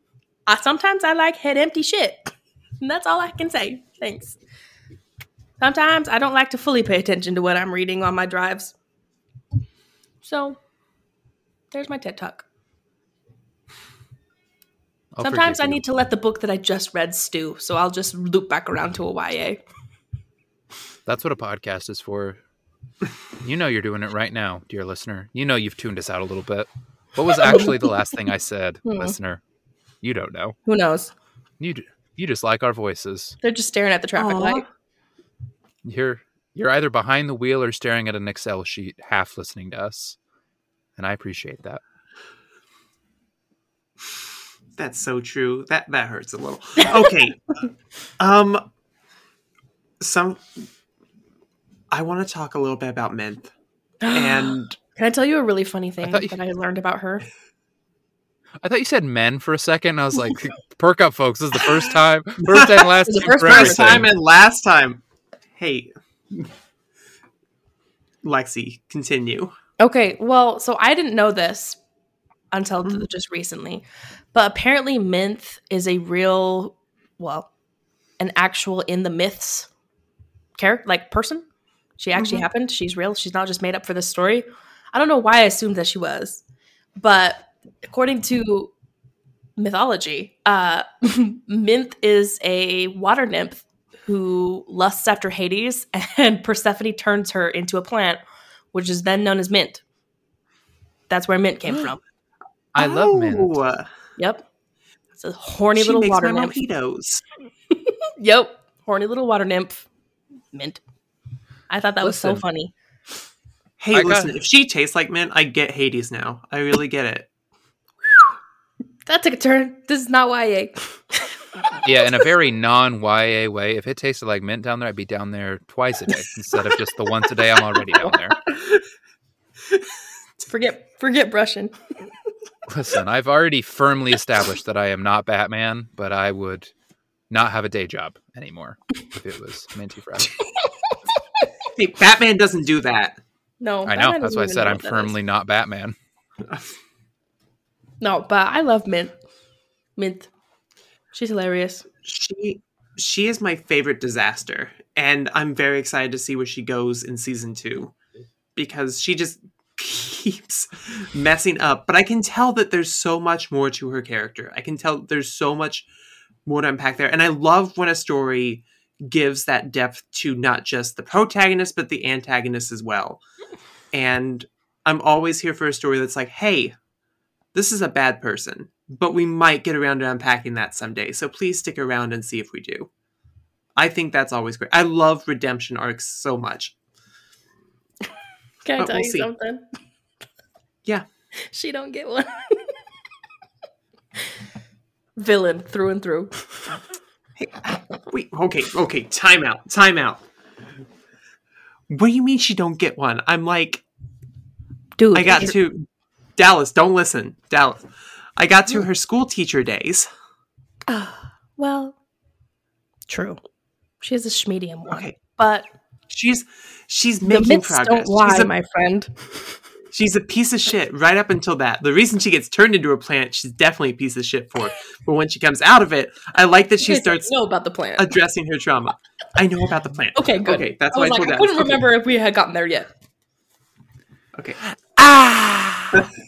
I sometimes I like head empty shit. And that's all I can say. Thanks. Sometimes I don't like to fully pay attention to what I'm reading on my drives. So, there's my TED talk. I'll Sometimes I need to let the book that I just read stew, so I'll just loop back around to a YA. That's what a podcast is for. You know you're doing it right now, dear listener. You know you've tuned us out a little bit. What was actually the last thing I said, Hmm. listener? You don't know. Who knows? You d- you just like our voices. They're just staring at the traffic Aw. light. You're you're either behind the wheel or staring at an Excel sheet, half listening to us, and I appreciate that. That's so true. That that hurts a little. Okay. um some I want to talk a little bit about Mint. And Can I tell you a really funny thing thought you- that I learned about her? I thought you said men for a second. I was like, perk up, folks. This is the first time, first and last time first first time and last time. Hey. Lexi, continue. Okay, well, so I didn't know this until th- Mhm. just recently, but apparently Minth is a real, well, an actual in the myths character, like person. She actually Mhm. happened. She's real. She's not just made up for this story. I don't know why I assumed that she was, but according to mythology, uh, Minth is a water nymph who lusts after Hades, and Persephone turns her into a plant, which is then known as mint. That's where mint came from. I love mint. Oh, Yep. It's a horny she little makes water my nymph. mojitos. Yep. Horny little water nymph. Mint. I thought that was so funny. Hey, I got- listen, if she tastes like mint, I get Hades now. I really get it. That took a turn. This is not YA. Yeah, in a very non YA way. If it tasted like mint down there, I'd be down there twice a day instead of just the once a day I'm already down there. Forget forget brushing. Listen, I've already firmly established that I am not Batman, but I would not have a day job anymore if it was minty fresh. Hey, Batman doesn't do that. No. I know. That's why I said I'm what that is. firmly not Batman. No, but I love Mint. Mint. She's hilarious. She she is my favorite disaster, and I'm very excited to see where she goes in season two because she just keeps messing up. But I can tell that there's so much more to her character. I can tell there's so much more to unpack there, and I love when a story gives that depth to not just the protagonist but the antagonist as well. Hmm. And I'm always here for a story that's like, hey, this is a bad person, but we might get around to unpacking that someday. So please stick around and see if we do. I think that's always great. I love redemption arcs so much. Can I But tell we'll you see. something? Yeah. She don't get one. Villain through and through. Wait, okay, okay, time out, time out. What do you mean she don't get one? I'm like, Dude, I got to Dallas. Don't listen, Dallas. I got to her school teacher days. well, true. She has a schmedium one. Okay, But she's she's the making myths progress. don't lie, she's, a, my friend. she's a piece of shit right up until that. The reason she gets turned into a plant, she's definitely a piece of shit for. But when she comes out of it, I like that she You guys starts know about the plant. addressing her trauma. I know about the plant. okay, good. Okay, that's I why was I like, told I Dallas. couldn't Okay. remember if we had gotten there yet. Okay. Ah!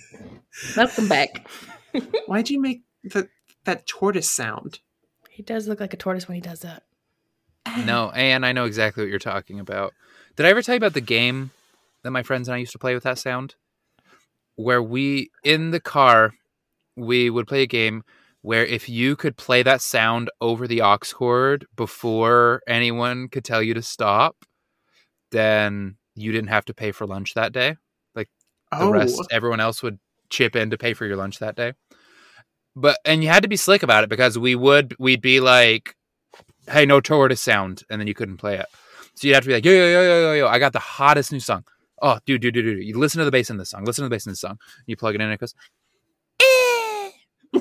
Welcome back. Why'd you make the, that tortoise sound? He does look like a tortoise when he does that. Ah. No, and I know exactly what you're talking about. Did I ever tell you about the game that my friends and I used to play with that sound? Where we, in the car, we would play a game where if you could play that sound over the aux cord before anyone could tell you to stop, then you didn't have to pay for lunch that day. Like the Oh, rest, everyone else would chip in to pay for your lunch that day. But and you had to be slick about it because we would we'd be like, "Hey, no tortoise sound," and then you couldn't play it. So you'd have to be like, "Yo, yo, yo, yo, yo, yo! I got the hottest new song." Oh, dude, dude, dude, dude! You listen to the bass in this song. Listen to the bass in this song. You plug it in, and it goes. "Eh."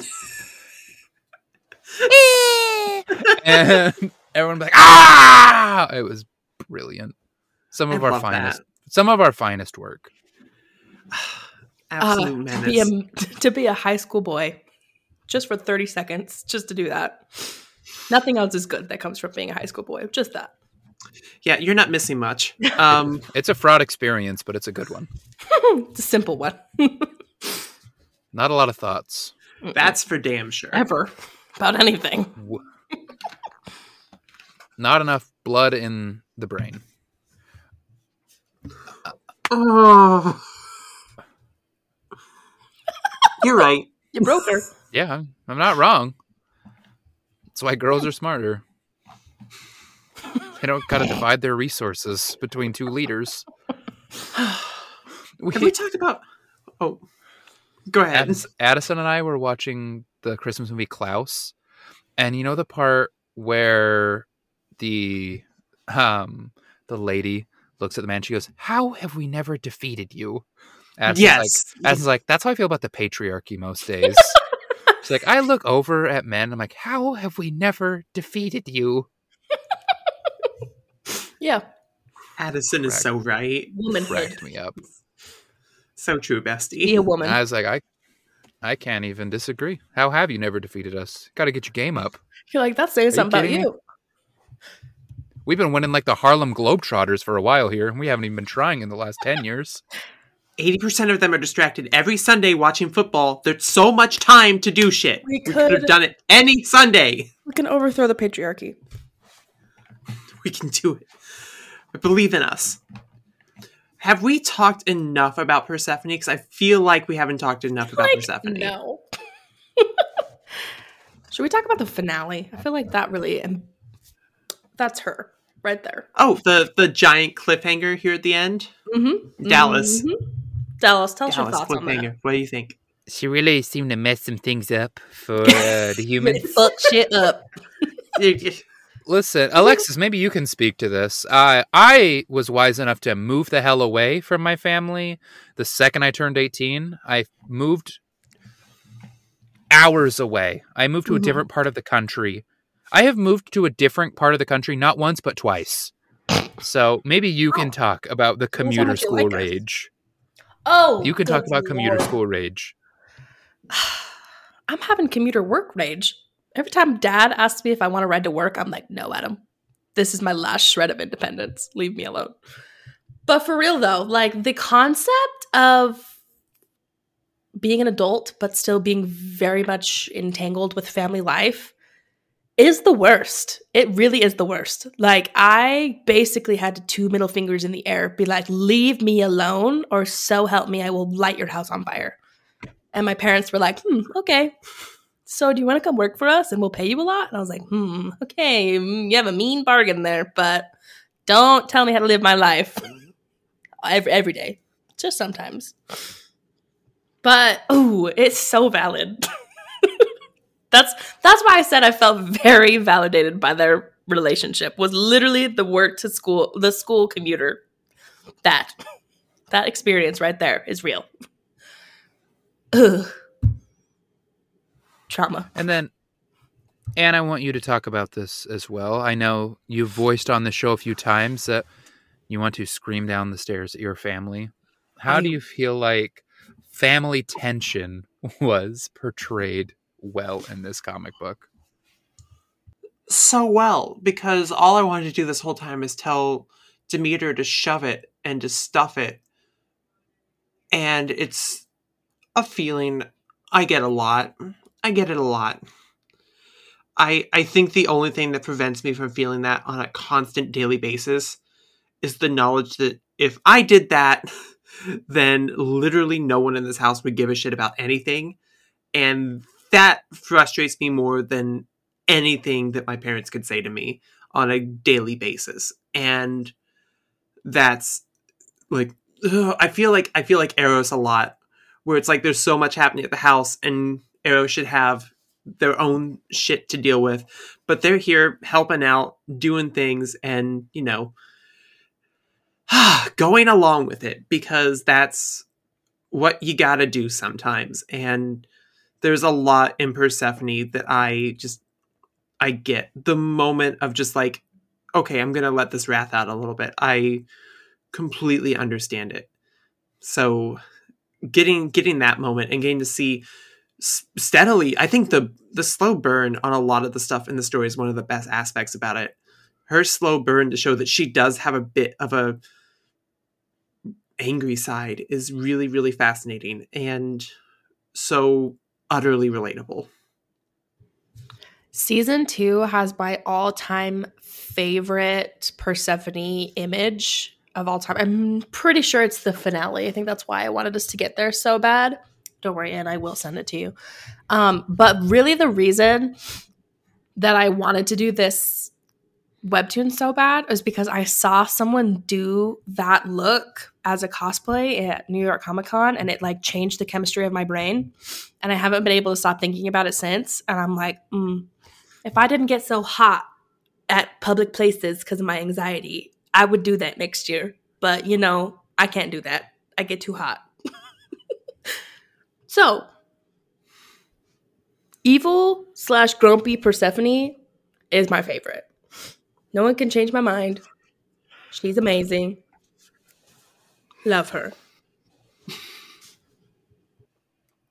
and everyone like, ah! It was brilliant. Some of I our finest, some of our finest work. Absolute Uh, to, be a, to be a high school boy, just for 30 seconds, just to do that. Nothing else is good that comes from being a high school boy. Just that. Yeah, you're not missing much. Um, It's a fraud experience, but it's a good one. it's a simple one. Not a lot of thoughts. that's for damn sure. Ever about anything. Not enough blood in the brain. Oh. You're right. You broke her. Yeah, I'm, I'm not wrong. That's why girls are smarter. They don't gotta divide their resources between two leaders. We, Have we talked about? Oh, go ahead. Addis- Addison and I were watching the Christmas movie Klaus, and you know the part where the um the lady looks at the man. She goes, "How have we never defeated you?" Addison's yes. like, Addison's like, "That's how I feel about the patriarchy most days." She's like, "I look over at men. I'm like, how have we never defeated you?" Yeah. Addison is so right. Womanhood. Cracked me up. So true, bestie. Be bestie. a woman. And I was like, I, I can't even disagree. How have you never defeated us? Got to get your game up. You're like, that's saying you something about kidding me? you. We've been winning like the Harlem Globetrotters for a while here, and we haven't even been trying in the last 10 years. Eighty percent of them are distracted every Sunday watching football. There's so much time to do shit. We could have could- done it any Sunday. We can overthrow the patriarchy. We can do it. Believe in us. Have we talked enough about Persephone? Because I feel like we haven't talked enough about Like, Persephone. no. Should we talk about the finale? I feel like that really, and that's her right there. Oh, the the giant cliffhanger here at the end. Mm-hmm. Dallas. Dallas, tell us your Dallas thoughts on that. What do you think? She really seemed to mess some things up for uh, the Really fuck shit up. Listen, Alexis, maybe you can speak to this. Uh, I was wise enough to move the hell away from my family the second I turned 18. I moved hours away. I moved to a Mhm. different part of the country. I have moved to a different part of the country not once, but twice. So maybe you can talk about the commuter school like us. rage. Oh, You can talk about commuter lord. school rage. I'm having commuter work rage. Every time dad asks me if I want to ride to work, I'm like, no, Adam. This is my last shred of independence. Leave me alone. But for real though, like the concept of being an adult but still being very much entangled with family life is the worst. It really is the worst. Like I basically had two middle fingers in the air, be like, leave me alone, or so help me, I will light your house on fire. And my parents were like, hmm, okay. So do you want to come work for us and we'll pay you a lot? And I was like, hmm, okay, mm, you have a mean bargain there, but don't tell me how to live my life every, every day, just sometimes. But oh, it's so valid. that's that's why I said I felt very validated by their relationship. Was literally the work to school, the school commuter. That that experience right there is real. Ugh. Trauma. And then, and I want you to talk about this as well. I know you've voiced on the show a few times that you want to scream down the stairs at your family. How do you feel like family tension was portrayed well in this comic book? so well because all I wanted to do this whole time is tell Demeter to shove it and to stuff it. And it's a feeling I get a lot. I get it a lot. I I think the only thing that prevents me from feeling that on a constant daily basis is the knowledge that if I did that, then literally no one in this house would give a shit about anything. And that frustrates me more than anything that my parents could say to me on a daily basis. And that's like ugh, i feel like i feel like eros a lot where it's like there's so much happening at the house and eros should have their own shit to deal with. But they're here helping out doing things and you know going along with it because that's what you gotta do sometimes. And there's a lot in persephone that i just I get the moment of just like, okay, I'm gonna let this wrath out a little bit. I completely understand it. So getting getting that moment and getting to see steadily, I think the the slow burn on a lot of the stuff in the story is one of the best aspects about it. Her slow burn to show that she does have a bit of a angry side is really really fascinating and so utterly relatable. Season two has my all time favorite Persephone image of all time. I'm pretty sure it's the finale. I think that's why I wanted us to get there so bad. Don't worry, and I will send it to you. Um, but really, the reason that I wanted to do this webtoon so bad was because I saw someone do that look as a cosplay at New York Comic Con, and it like changed the chemistry of my brain. And I haven't been able to stop thinking about it since. And I'm like, mm, if I didn't get so hot at public places because of my anxiety, I would do that next year. But you know, I can't do that. I get too hot. so, evil slash grumpy Persephone is my favorite. No one can change my mind. She's amazing. Love her.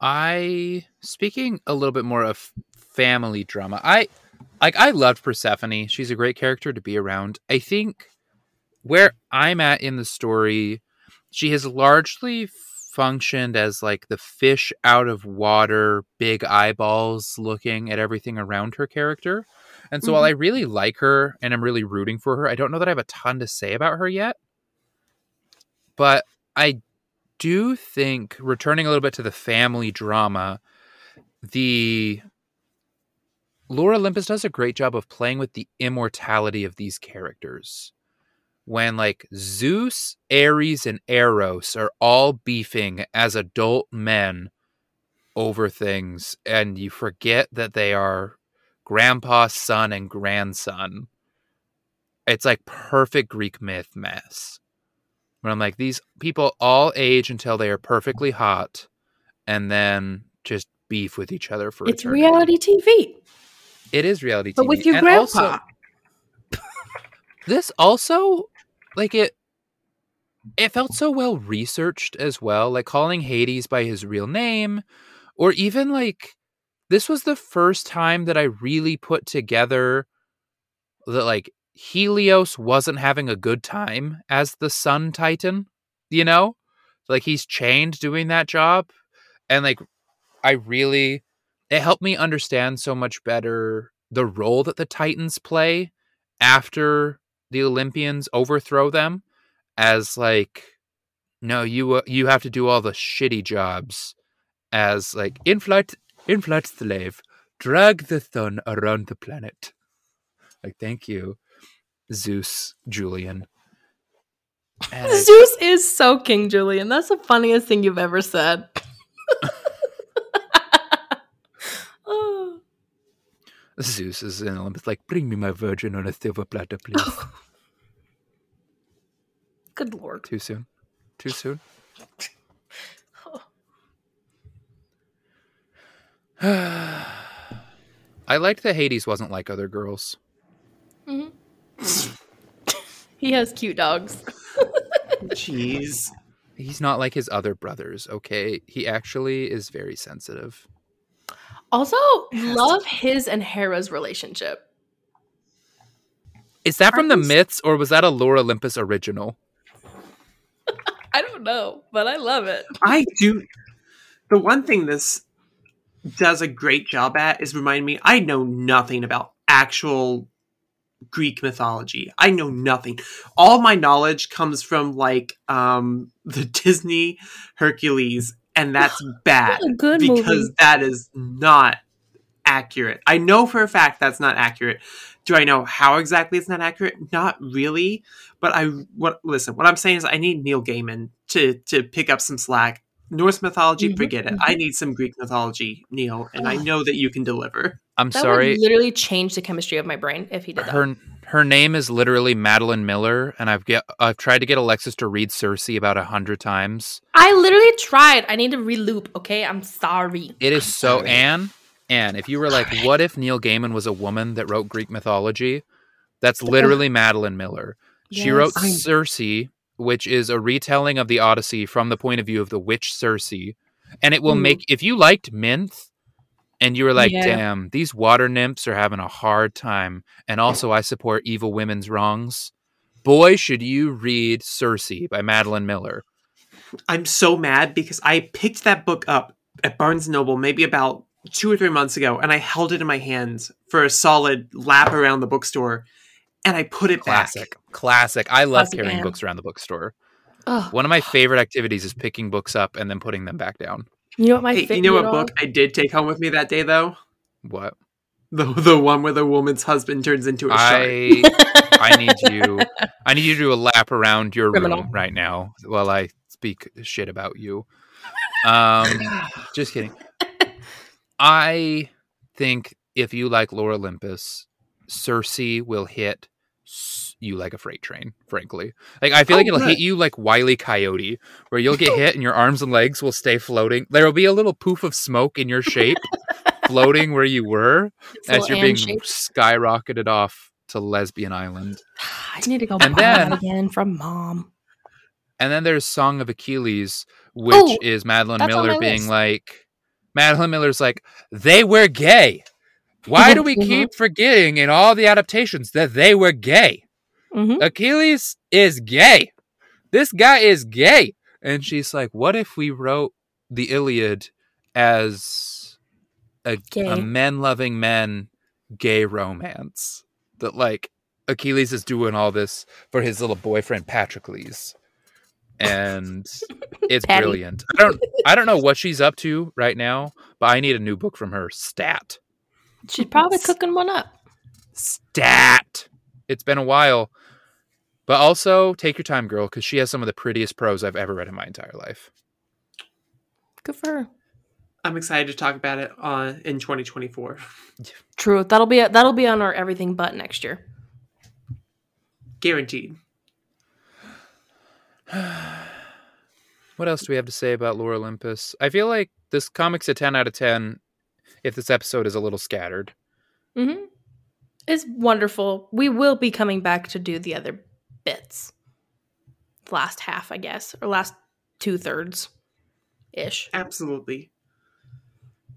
I speaking a little bit more of family drama. I like I loved Persephone. She's a great character to be around. I think where I'm at in the story, she has largely functioned as like the fish out of water, big eyeballs looking at everything around her character. And so mm-hmm. while I really like her and I'm really rooting for her, I don't know that I have a ton to say about her yet. But I do think returning a little bit to the family drama, the Lore Olympus does a great job of playing with the immortality of these characters. When like Zeus, Ares, and Eros are all beefing as adult men over things, and you forget that they are grandpa, son, and grandson. It's like perfect Greek myth mess. Where I'm like, these people all age until they are perfectly hot and then just beef with each other for. It's eternity. reality TV. It is reality TV. But with your And grandpa. also- this also like it it felt so well researched as well like calling hades by his real name or even like this was the first time that i really put together that like helios wasn't having a good time as the sun titan you know? Like he's chained doing that job and like i really it helped me understand so much better the role that the titans play after the Olympians overthrow them as like no you uh, you have to do all the shitty jobs as like in-flight in-flight slave drag the sun around the planet like thank you Zeus Julian And Zeus is so King Julian. That's the funniest thing you've ever said. oh. Zeus is in Olympus like bring me my virgin on a silver platter please Good lord. too soon too soon I liked that Hades wasn't like other girls. Mm-hmm. He has cute dogs. Jeez. He's not like his other brothers, okay? He actually is very sensitive. Also, love his and Hera's relationship. Is that from the Are myths or was that a Lore Olympus original? I don't know, but I love it. I do. The one thing this does a great job at is remind me I know nothing about actual Greek mythology. I know nothing. All my knowledge comes from like um the Disney Hercules, and that's bad because movie. that is not accurate. I know for a fact that's not accurate. Do I know how exactly it's not accurate? Not really. But I what listen, what I'm saying is I need Neil Gaiman to to pick up some slack. Norse mythology, Mhm, forget it. I need some Greek mythology, Neil, and I know that you can deliver. I'm That sorry. would literally change the chemistry of my brain if he did that. Her her name is literally Madeline Miller, and I've get I've tried to get Alexis to read Circe about a hundred times. I literally tried. I need to reloop. Okay, I'm sorry. It is I'm so sorry. Anne. And if you were like, what if Neil Gaiman was a woman that wrote Greek mythology? That's literally Madeline Miller. She wrote Yes. I'm- Circe, which is a retelling of the Odyssey from the point of view of the witch Circe. And it will Mhm. make, if you liked Minthe and you were like, Yeah. damn, these water nymphs are having a hard time. And also, I support evil women's wrongs. Boy, should you read Circe by Madeline Miller. I'm so mad because I picked that book up at Barnes Noble maybe about two or three months ago, and I held it in my hands for a solid lap around the bookstore, and I put it Classic. back. Classic. I love Classic carrying Anne. books around the bookstore. Oh, One of my favorite activities is picking books up and then putting them back down. you know what my Hey, fa- you know what book I did take home with me that day though? What? The the one where the woman's husband turns into a shark. I I need you I need you to do a lap around your Criminal. room right now while I speak shit about you. Um just kidding. I think if you like Lore Olympus, Circe will hit s- you like a freight train, frankly. Like I feel Oh, like it'll hit you like Wile E. Coyote, where you'll get hit and your arms and legs will stay floating. There will be a little poof of smoke in your shape floating where you were It's as you're being shape. skyrocketed off to Lesbian Island. I need to go And buy then- that again from mom. And then there's Song of Achilles, which Oh, is Madeline Miller being list. like, Madeline Miller's like, they were gay. Why do we keep forgetting in all the adaptations that they were gay? hmm Achilles is gay. This guy is gay. And she's like, what if we wrote the Iliad as a, a men loving men gay romance? That like Achilles is doing all this for his little boyfriend Patroclus. And it's Patty. brilliant. I don't I don't know what she's up to right now, but I need a new book from her. Stat. She's probably cooking one up. Stat. It's been a while. But also take your time, girl, because she has some of the prettiest prose I've ever read in my entire life. Good for her. I'm excited to talk about it uh, in 2024. True. That'll be that'll be on our everything but next year. Guaranteed. What else do we have to say about Lore Olympus? I feel like this comic's a 10 out of 10 if this episode is a little scattered. hmm It's wonderful. We will be coming back to do the other bits. Last half, I guess, or last two thirds ish. Absolutely.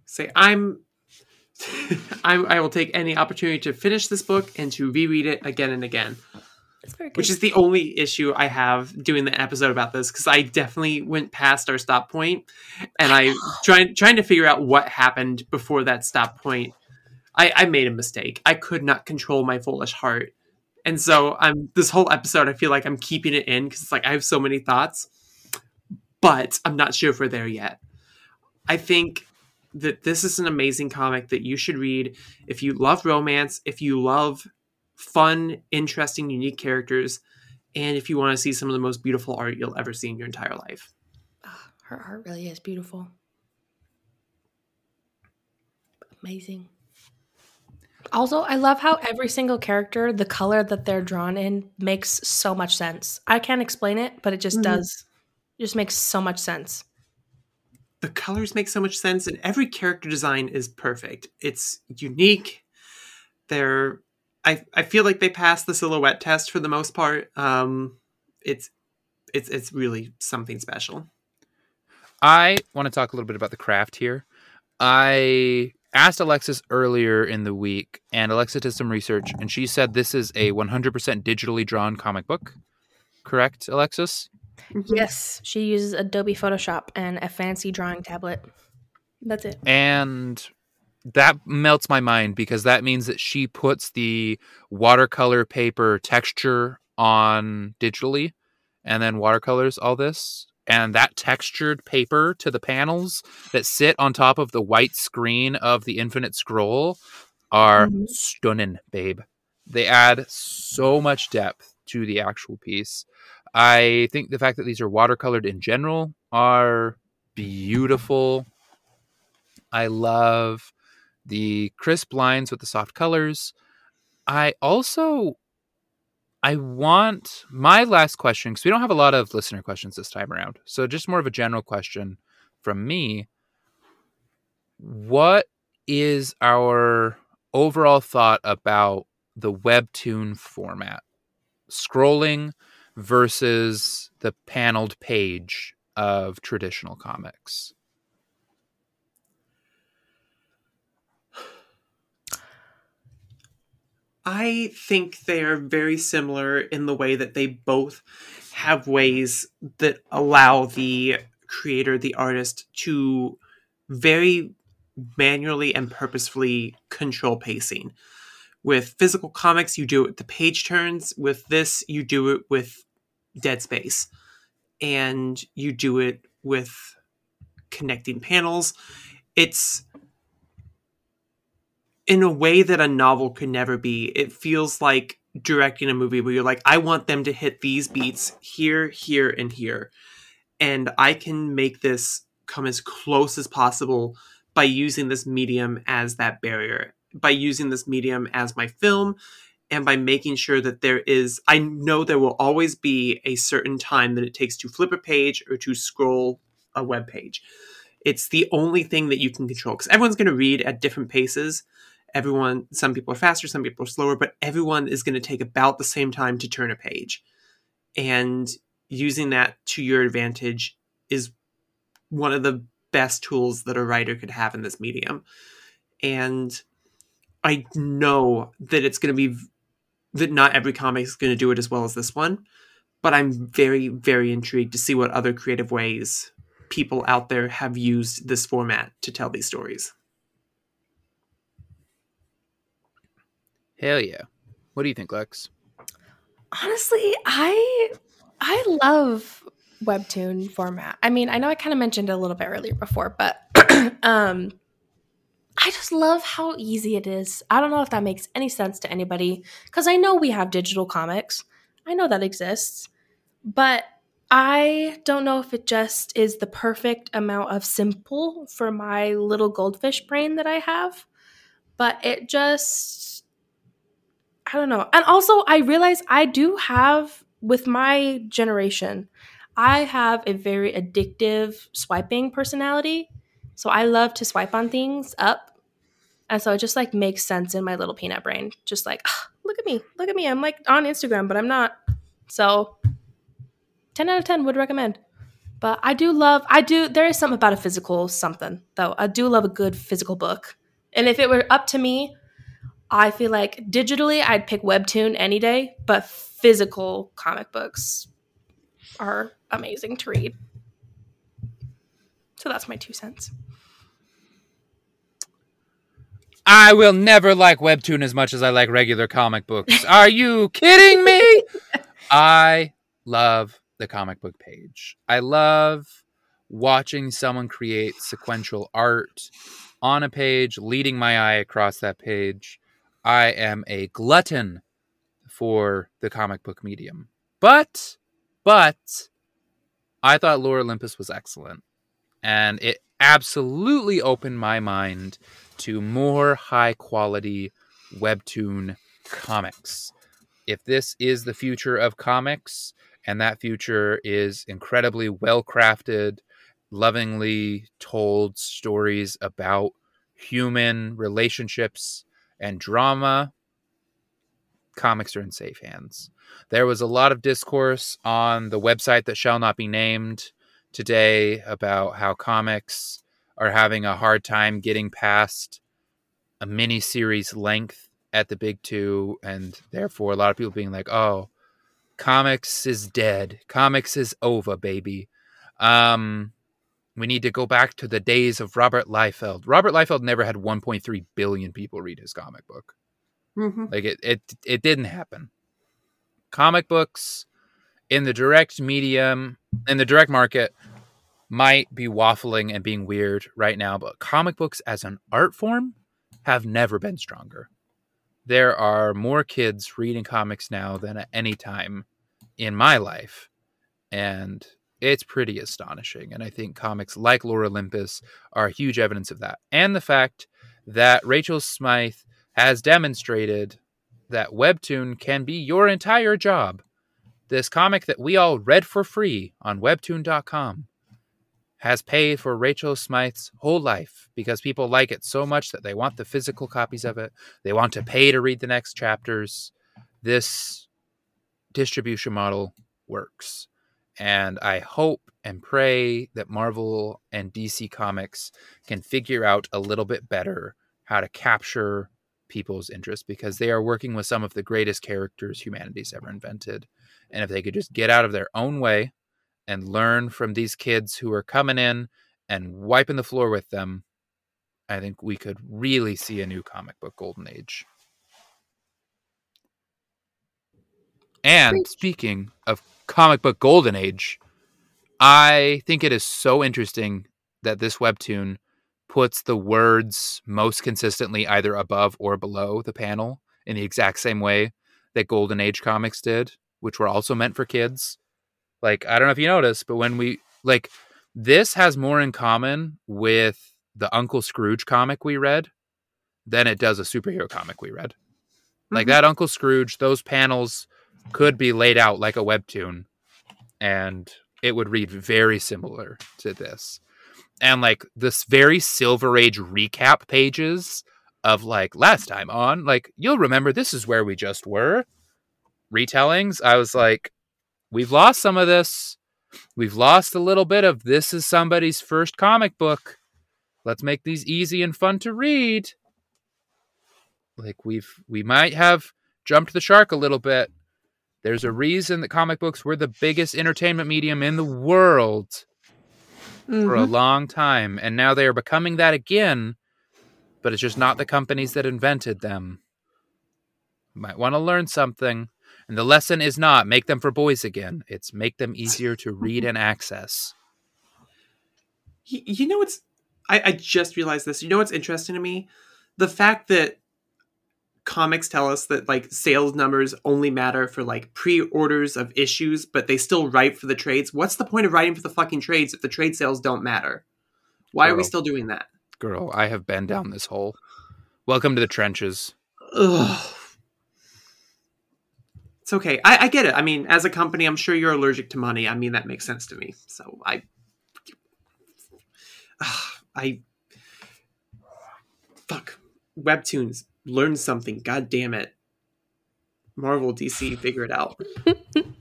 Say I'm I'm I will take any opportunity to finish this book and to reread it again and again. It's very good. Which is the only issue I have doing the episode about this because I definitely went past our stop point and I trying trying to figure out what happened before that stop point. I, I made a mistake. I could not control my foolish heart. And so I'm this whole episode I feel like I'm keeping it in because it's like I have so many thoughts. But I'm not sure if we're there yet. I think that this is an amazing comic that you should read if you love romance, if you love fun, interesting, unique characters, and if you want to see some of the most beautiful art you'll ever see in your entire life. Ah, her art really is beautiful. Amazing. Also, I love how every single character, the color that they're drawn in, makes so much sense. I can't explain it, but it just Mhm. does. It just makes so much sense. The colors make so much sense, and every character design is perfect. It's unique. They're, I, I feel like they passed the silhouette test for the most part. Um, it's, it's, it's really something special. I want to talk a little bit about the craft here. I asked Alexis earlier in the week, and Alexis did some research, and she said this is a 100% digitally drawn comic book. Correct, Alexis? Yes, she uses Adobe Photoshop and a fancy drawing tablet. That's it. And that melts my mind because that means that she puts the watercolor paper texture on digitally and then watercolors all this. And that textured paper to the panels that sit on top of the white screen of the infinite scroll are Mhm. stunning, babe. They add so much depth to the actual piece. I think the fact that these are watercolored in general are beautiful. I love the crisp lines with the soft colors. I also I want my last question because we don't have a lot of listener questions this time around. So just more of a general question from me. What is our overall thought about the webtoon format scrolling versus the paneled page of traditional comics I think they are very similar in the way that they both have ways that allow the creator, the artist, to very manually and purposefully control pacing. With physical comics, you do it with the page turns. With this, you do it with dead space. And you do it with connecting panels. It's in a way that a novel could never be. It feels like directing a movie where you're like, I want them to hit these beats here, here, and here. And I can make this come as close as possible by using this medium as that barrier, by using this medium as my film, and by making sure that there is, I know there will always be a certain time that it takes to flip a page or to scroll a web page. It's the only thing that you can control because everyone's going to read at different paces everyone some people are faster some people are slower but everyone is going to take about the same time to turn a page. And using that to your advantage is one of the best tools that a writer could have in this medium. And i know that it's going to be that not every comic is going to do it as well as this one but i'm very very intrigued to see what other creative ways people out there have used this format to tell these stories Hell yeah. What do you think, Lex? Honestly, I I love webtoon format. I mean, I know I kind of mentioned it a little bit earlier before, but um I just love how easy it is. I don't know if that makes any sense to anybody cuz I know we have digital comics. I know that exists. But I don't know if it just is the perfect amount of simple for my little goldfish brain that I have, but it just I don't know. And also, I realize I do have, with my generation, I have a very addictive swiping personality. So I love to swipe on things up. And so it just like makes sense in my little peanut brain. Just like, look at me, look at me. I'm like on Instagram, but I'm not. So 10 out of 10 would recommend. But I do love, I do, there is something about a physical something, though. I do love a good physical book. And if it were up to me, I feel like digitally I'd pick Webtoon any day, but physical comic books are amazing to read. So that's my two cents. I will never like Webtoon as much as I like regular comic books. Are you kidding me? I love the comic book page. I love watching someone create sequential art on a page, leading my eye across that page. I am a glutton for the comic book medium. But, but, I thought Lore Olympus was excellent. And it absolutely opened my mind to more high quality webtoon comics. If this is the future of comics, and that future is incredibly well crafted, lovingly told stories about human relationships and drama, comics are in safe hands. There was a lot of discourse on the website that shall not be named today about how comics are having a hard time getting past a mini series length at the big two, and therefore a lot of people being like, "Oh, comics is dead. Comics is over, baby." Um, we need to go back to the days of Robert Liefeld. Robert Liefeld never had 1.3 billion people read his comic book. Mm-hmm. Like it, it, it didn't happen. Comic books in the direct medium, in the direct market, might be waffling and being weird right now, but comic books as an art form have never been stronger. There are more kids reading comics now than at any time in my life. And it's pretty astonishing. And I think comics like Lore Olympus are huge evidence of that. And the fact that Rachel Smythe has demonstrated that Webtoon can be your entire job. This comic that we all read for free on webtoon.com has paid for Rachel Smythe's whole life because people like it so much that they want the physical copies of it. They want to pay to read the next chapters. This distribution model works. And I hope and pray that Marvel and DC Comics can figure out a little bit better how to capture people's interest because they are working with some of the greatest characters humanity's ever invented. And if they could just get out of their own way and learn from these kids who are coming in and wiping the floor with them, I think we could really see a new comic book golden age. And speaking of comic book golden age, I think it is so interesting that this webtoon puts the words most consistently either above or below the panel in the exact same way that Golden Age comics did, which were also meant for kids. Like, I don't know if you noticed, but when we like this has more in common with the Uncle Scrooge comic we read than it does a superhero comic we read. Like Mhm. that Uncle Scrooge, those panels could be laid out like a webtoon and it would read very similar to this. And like this very silver age recap pages of like last time on, like you'll remember this is where we just were. Retellings, I was like, we've lost some of this. We've lost a little bit of this is somebody's first comic book. Let's make these easy and fun to read. Like we've we might have jumped the shark a little bit. There's a reason that comic books were the biggest entertainment medium in the world for a Mhm. long time, and now they are becoming that again, but it's just not the companies that invented them. Might want to learn something. And the lesson is not make them for boys again. It's make them easier to read and access. You know what's I, I just realized this you know what's interesting to me the fact that comics tell us that like sales numbers only matter for like pre-orders of issues but they still write for the trades. What's the point of writing for the fucking trades if the trade sales don't matter? Why are we still doing that? Girl, I have been down this hole. Welcome to the trenches. Ugh. it's okay. I, I get it. I mean as a company i'm sure you're allergic to money. I mean that makes sense to me. So i i fuck. Webtoons learn something god damn it marvel dc figure it out i'm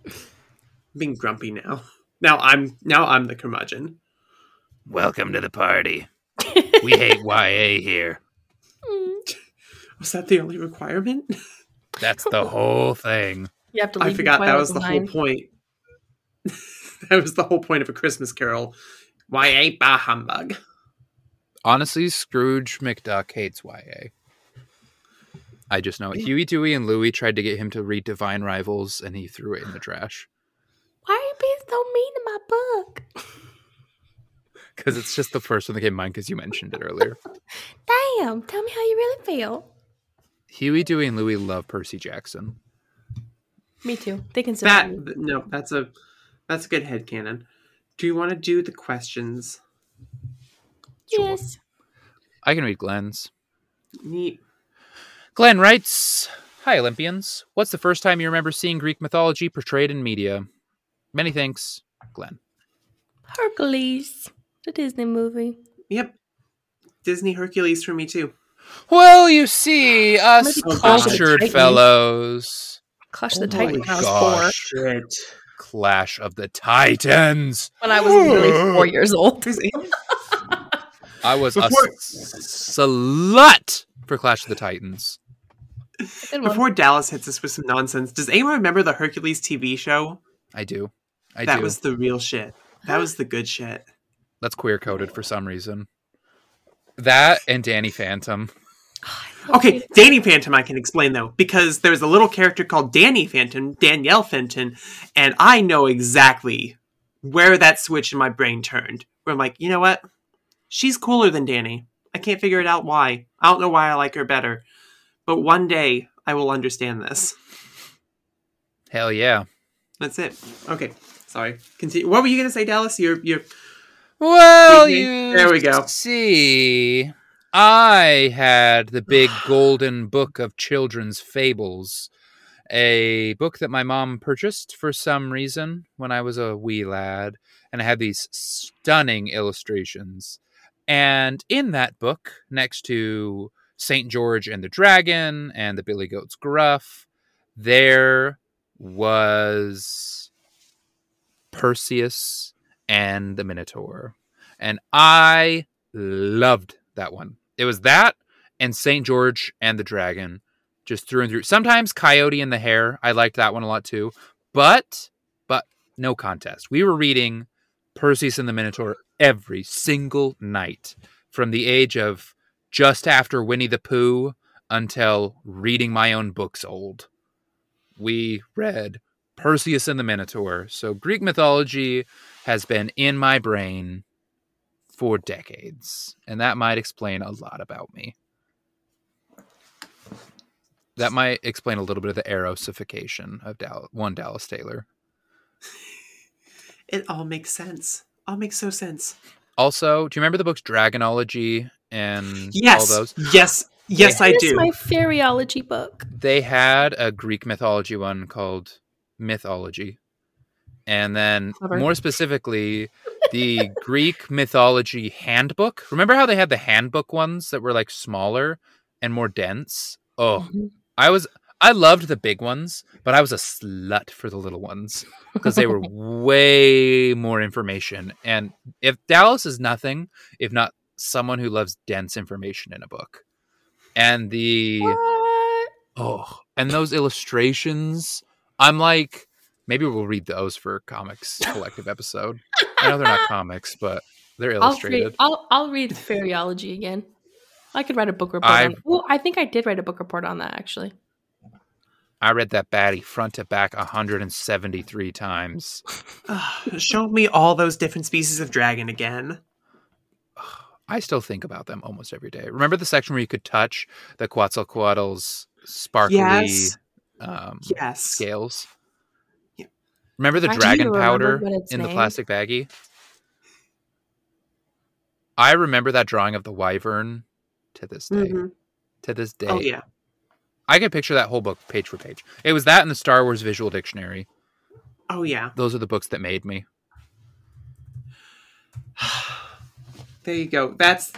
being grumpy now now i'm now i'm the curmudgeon Welcome to the party. We hate YA here. was that the only requirement That's the whole thing. You have to. i forgot that Twilight was the whole point that was the whole point of a christmas carol ya bah humbug Honestly, Scrooge McDuck hates YA. I just know it. Huey, Dewey, and Louie tried to get him to read Divine Rivals, and he threw it in the trash Why are you being so mean to my book? because it's just the first one that came to mind because you mentioned it earlier. Damn! Tell me how you really feel. Huey, Dewey, and Louie love Percy Jackson. Me too. They can that me. no that's a that's a good head canon do you want to do the questions Sure. Yes. I can read Glenn's. neat Glenn writes Hi, Olympians. What's the first time you remember seeing Greek mythology portrayed in media? Many thanks, Glenn. Hercules, the Disney movie. yep disney hercules for me too Well, you see, us Maybe Clash of the cultured Titans. fellows. Clash Oh of the Titans. my when I was four. gosh. shit Clash of the Titans. When I was literally four years old. There's a- I was a Before- s- slut for Clash of the Titans. Before dallas hits us with some nonsense does anyone remember the hercules tv show I do. I do. that do. was the real shit that was the good shit That's queer coded for some reason. That and Danny Phantom. Okay, Danny Phantom I can explain though, because there's a little character called Danny Phantom, Danielle Fenton, and I know exactly where that switch in my brain turned. Where I'm like, you know what? She's cooler than Danny. I can't figure it out why. I don't know why I like her better. But one day I will understand this. Hell yeah. That's it. Okay. Sorry. Continue. What were you gonna say, Dallas? You're you're Well, you. There we go. see, I had the big golden book of children's fables, a book that my mom purchased for some reason when I was a wee lad, and it had these stunning illustrations. And in that book, next to St. George and the Dragon and the Billy Goat's Gruff, there was Perseus and the Minotaur. And I loved that one. It was that and St. George and the Dragon just through and through. Sometimes Coyote and the Hare. I liked that one a lot too. But, but no contest. We were reading Perseus and the Minotaur every single night from the age of just after Winnie the Pooh until reading my own books old. We read Perseus and the Minotaur. So Greek mythology has been in my brain for decades, and that might explain a lot about me. That might explain a little bit of the erosification of one Dallas Taylor. It all makes sense. All makes so sense. Also, do you remember the books Dragonology and Yes. all those? Yes. Yes, I do. my fairyology book. They had a Greek mythology one called Mythology. And then Clever. more specifically, the Greek mythology handbook. Remember how they had the handbook ones that were like smaller and more dense? Oh, Mhm. I was I loved the big ones, but I was a slut for the little ones because they were way more information. And if Dallas is nothing, if not someone who loves dense information in a book. And the What? oh, and those illustrations, I'm like maybe we'll read those for comics collective episode. I know they're not comics, but they're I'll read, illustrated. I'll, I'll read fairyology again. I could write a book report I- on Well, I think I did write a book report on that actually. I read that baddie front to back 173 times. Show me all those different species of dragon again. I still think about them almost every day. Remember the section where you could touch the Quetzalcoatl's sparkly Yes. um, Yes. scales? Yeah. Remember the I dragon powder what it's in the plastic baggie? I remember that drawing of the wyvern to this day. Mhm. To this day. Oh yeah. I can picture that whole book page for page. It was that in the Star Wars Visual Dictionary. Oh yeah. Those are the books that made me. There you go. That's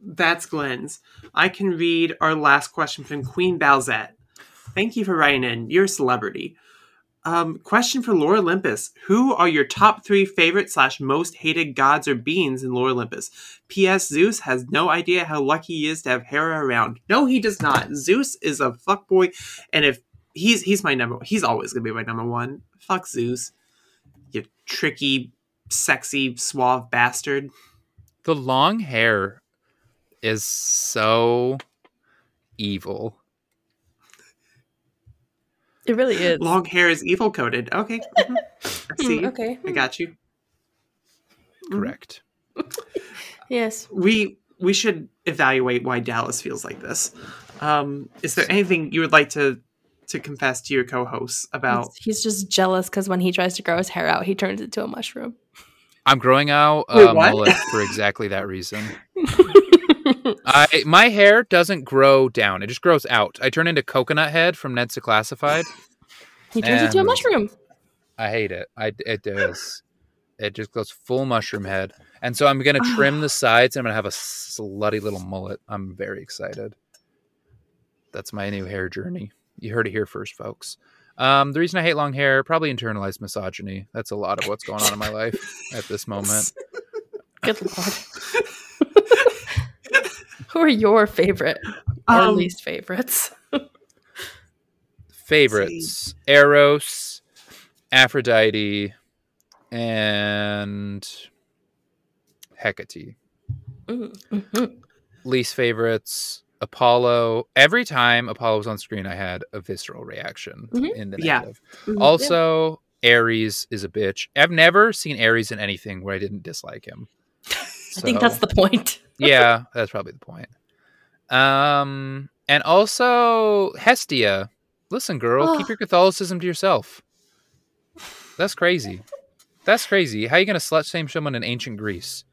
that's Glenn's. I can read our last question from Queen Balzette. Thank you for writing in. You're a celebrity. Um, question for Lore Olympus: Who are your top three favorite slash most hated gods or beings in Lore Olympus? P.S. Zeus has no idea how lucky he is to have Hera around. No, he does not. Zeus is a fuckboy, and if he's he's my number, he's always gonna be my number one. Fuck Zeus, you tricky, sexy, suave bastard. The long hair is so evil. It really is. Long hair is evil coded. Okay. mhm. I see. Okay. I got you. Mhm. Correct. Yes. We we should evaluate why Dallas feels like this. Um, is there anything you would like to to confess to your co-hosts about? He's- He's just jealous because when he tries to grow his hair out, he turns it into a mushroom. I'm growing out Wait, a what? mullet for exactly that reason. I my hair doesn't grow down; it just grows out. I turn into Coconut Head from Ned's Classified. he turns into a mushroom. I hate it. I it does. It just goes full mushroom head, and so I'm gonna trim the sides. and I'm gonna have a slutty little mullet. I'm very excited. That's my new hair journey. You heard it here first, folks. Um, the reason I hate long hair probably internalized misogyny. That's a lot of what's going on in my life at this moment. Good lord. Who are your favorite or Um, least favorites? Favorites: Eros, Aphrodite, and Hecate. Mm, mhm. least favorites apollo every time apollo was on screen i had a visceral reaction Mhm. in the Yeah. negative Mhm. also ares is a bitch i've never seen ares in anything where i didn't dislike him I think that's the point. Yeah that's probably the point. Um and also hestia. Listen girl keep Oh. your catholicism to yourself. That's crazy. That's crazy. How are you gonna slut shame someone in ancient greece?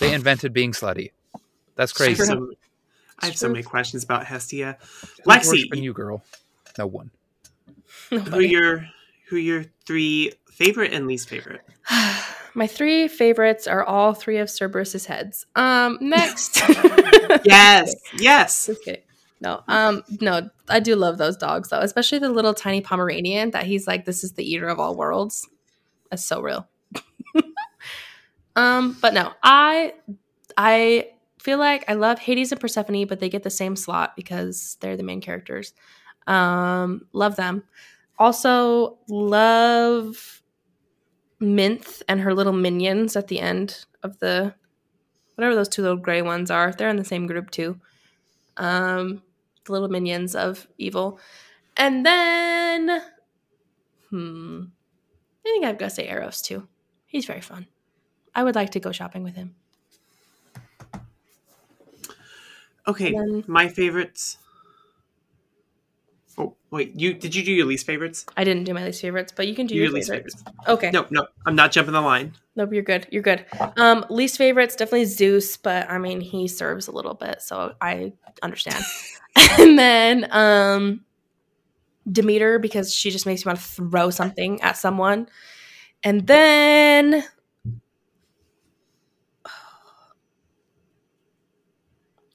They invented being slutty. That's crazy. some- I have so many questions about Hestia. Lexi, worshiping you, girl. No one. Who are your who are your three favorite and least favorite? My three favorites are all three of Cerberus's heads. Um, next. Yes, yes. Just kidding. No, um, no, I do love those dogs though, especially the little tiny Pomeranian that he's like, this is the eater of all worlds. That's so real. um, but no, I, I feel like I love Hades and Persephone, but they get the same slot because they're the main characters. Um, love them. Also love Minthe and her little minions at the end of the whatever those two little gray ones are. They're in the same group too. Um, the little minions of evil, and then hmm, I think I've got to say Eros too. He's very fun. I would like to go shopping with him. Okay, Then- my favorites. Oh wait, you did you do your least favorites? I didn't do my least favorites, but you can do your your, least favorites. favorites. Okay. No, no, I'm not jumping the line. Nope, you're good. You're good. Um, least favorites definitely Zeus, but I mean he serves a little bit, so I understand. and then um Demeter because she just makes me want to throw something at someone. And then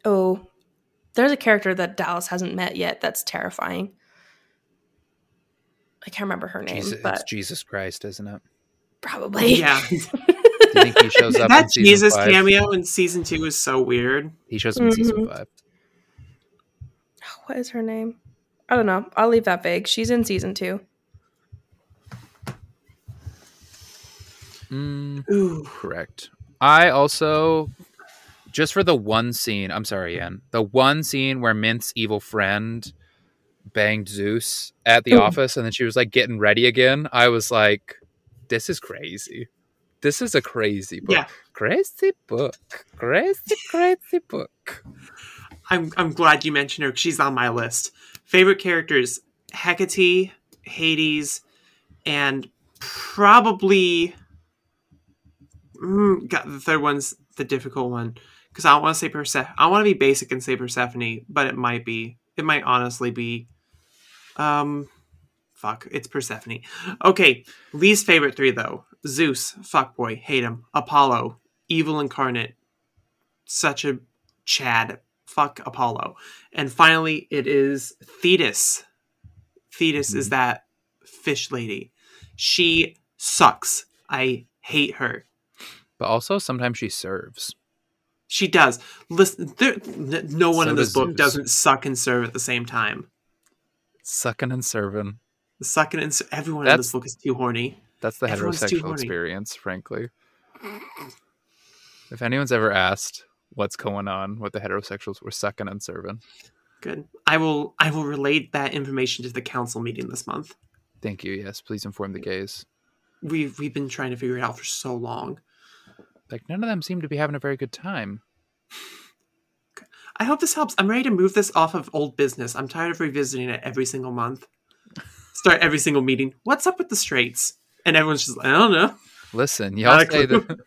Oh, there's a character that Dallas hasn't met yet that's terrifying. I can't remember her name, Jesus, it's but Jesus Christ, isn't it? probably. Yeah, Do think he shows up that season Jesus five? cameo in season two is so weird. He shows up in season Mhm. five. What is her name? I don't know. I'll leave that vague. She's in season two. Mm, Ooh, correct. I also, just for the one scene, I'm sorry, Ian, the one scene where Minthe's evil friend banged Zeus at the Ooh. office and then she was like getting ready again, I was like, this is crazy. This is a crazy book. Yeah. Crazy book. Crazy, crazy book. I'm I'm glad you mentioned her. She's on my list. Favorite characters: Hecate, Hades, and probably. Mm, got the third one's the difficult one because I don't want to say Persephone. I want to be basic and say Persephone, but it might be. It might honestly be. Um, fuck. It's Persephone. Okay, least favorite three though: Zeus, fuckboy, hate him. Apollo, evil incarnate, such a Chad, fuck Apollo. And finally, it is Thetis. Thetis is that fish lady. She sucks. I hate her. But also sometimes she serves. She does. Listen, there, no one So in this does book Zeus. doesn't suck and serve at the same time. Sucking and serving. Sucking and ser- everyone in this book is too horny. That's the Everyone's heterosexual experience, frankly. If anyone's ever asked what's going on with the heterosexuals, we're sucking and serving. Good. I will. I will relate that information to the council meeting this month. Thank you. Yes, please inform the gays. We've we've been trying to figure it out for so long. Like none of them seem to be having a very good time. I hope this helps. I'm ready to move this off of old business. I'm tired of revisiting it every single month. Start every single meeting. What's up with the straights? And everyone's just, like, I don't know. Listen, y'all say that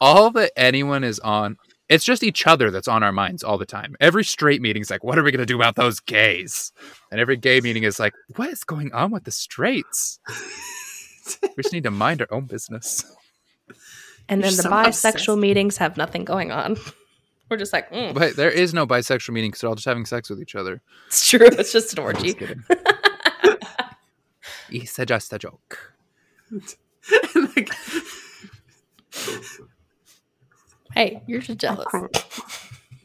all that anyone is on. It's just each other that's on our minds all the time. Every straight meeting is like, what are we going to do about those gays? And every gay meeting is like, what is going on with the straights? We just need to mind our own business. And then You're the so bisexual obsessed. meetings have nothing going on. We're just like, mm, But there is no bisexual meeting because they're all just having sex with each other. it's true. It's just an I'm orgy. just kidding. it's just a joke. like, Hey, you're just jealous.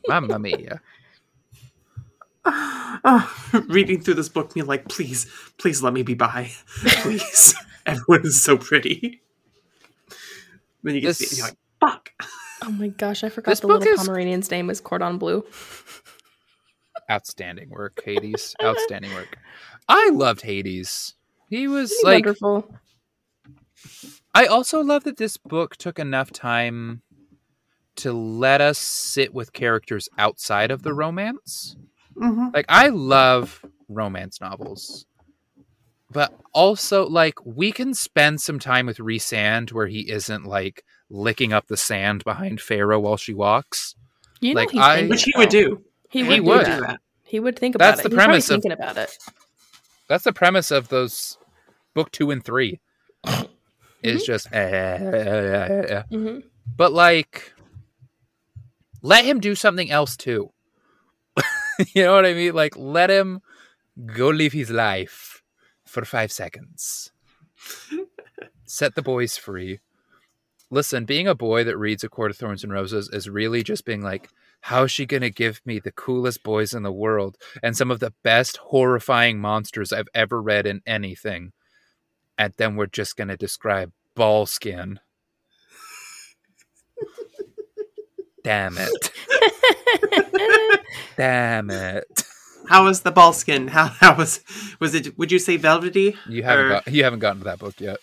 Mamma mia. oh, reading through this book, me like, please, please let me be by. Please. Everyone is so pretty. Then you get to see it and you're This- like, fuck. Oh my gosh, I forgot This the book little is- Pomeranian's name was Cordon Bleu. Outstanding work, Hades. Outstanding work. I loved Hades. He was Isn't like wonderful. I also love that this book took enough time to let us sit with characters outside of the romance. hmm Like I love romance novels. But also like we can spend some time with Rhysand where he isn't like licking up the sand behind Feyre while she walks. You know like, he's I- Which he would do. He He would, would. do do that. that. He would think about That's it. the He's premise of- thinking about it. That's the premise of those book two and 3 It's just, eh, eh, eh, eh, eh. hmm but like, let him do something else too. you know what I mean? Like, let him go live his life for five seconds. Set the boys free. Listen, being a boy that reads A Court of Thorns and Roses is really just being like, how is she going to give me the coolest boys in the world and some of the best horrifying monsters I've ever read in anything? And then we're just going to describe ball skin. Damn it. Damn it. How was the ball skin? How how was was it? Would you say velvety? You haven't Or- got, you haven't gotten to that book yet.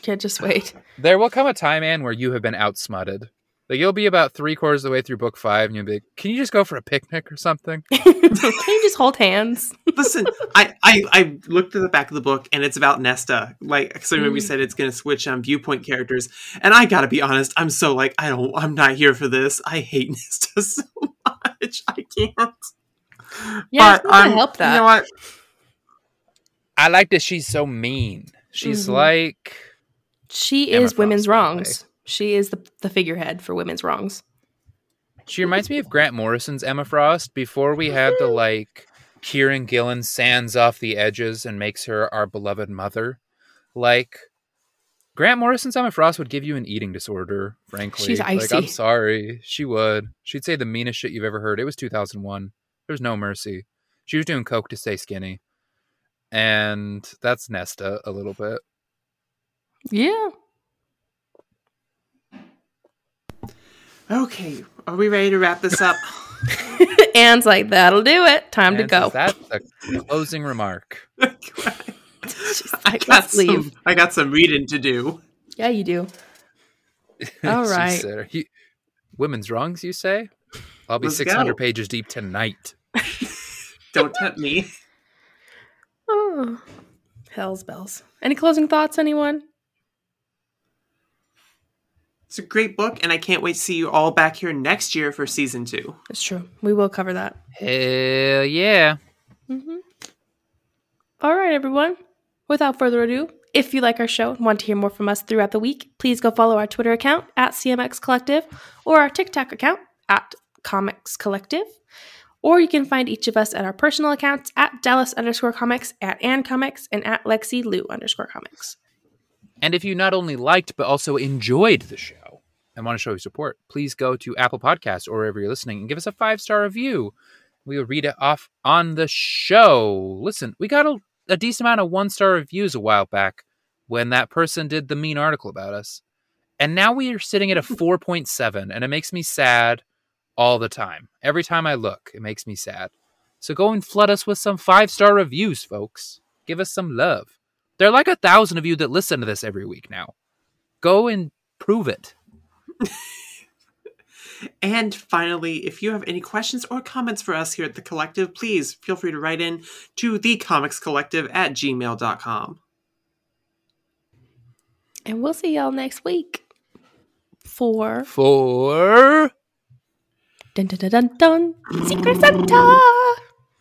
Can't just wait. There will come a time, Anne, where you have been outsmutted. Like you'll be about three quarters of the way through book five, and you'll be, like, "Can you just go for a picnic or something?" Can you just hold hands? Listen, I, I I looked at the back of the book and it's about Nesta. Like, so I remember we Mm. said it's going to switch on viewpoint characters, and I got to be honest, I'm so like I don't, I'm not here for this. I hate Nesta so much. I can't. Yeah, it's I'm- help that. You know what? I like that she's so mean. She's Mhm. like, She Emma is women's Frost, by the way. wrongs. She is the, the figurehead for women's wrongs. she reminds me of Grant Morrison's Emma Frost before we had the like Kieron Gillen sands off the edges and makes her our beloved mother. Like Grant Morrison's Emma Frost would give you an eating disorder, frankly. She's Like, I'm sorry. She would. She'd say the meanest shit you've ever heard. It was 2001. There's no mercy. She was doing coke to stay skinny. And that's Nesta a little bit. Yeah. Okay, are we ready to wrap this up? Anne's like, that'll do it. Time to And go. That's a closing remark. She's I got let's some. I got some reading to do. Yeah, you do. All She right. said, "Are you- women's wrongs, you say? I'll be Let's 600 go. pages deep tonight. Don't tempt me. Oh, hell's bells. Any closing thoughts, anyone? It's a great book, and I can't wait to see you all back here next year for season two. It's true. We will cover that. Hell yeah. hmm All right, everyone. Without further ado, if you like our show and want to hear more from us throughout the week, please go follow our Twitter account at CMX Collective or our TikTok account at Comics Collective. Or you can find each of us at our personal accounts at Dallas underscore comics, at Ann Comics, and at Lexi Lou underscore comics. And if you not only liked but also enjoyed the show and want to show your support, please go to Apple Podcasts or wherever you're listening and give us a five star review. We will read it off on the show. Listen, we got a, a decent amount of one star reviews a while back when that person did the mean article about us. And now we are sitting at a 4.7, and it makes me sad all the time. Every time I look, it makes me sad. So go and flood us with some five star reviews, folks. Give us some love. There are like a thousand of you that listen to this every week now. Go and prove it. And finally, if you have any questions or comments for us here at the collective, please feel free to write in to thecomicscollective at gmail.com. And we'll see y'all next week for For dun dun dun dun, dun Secret Santa.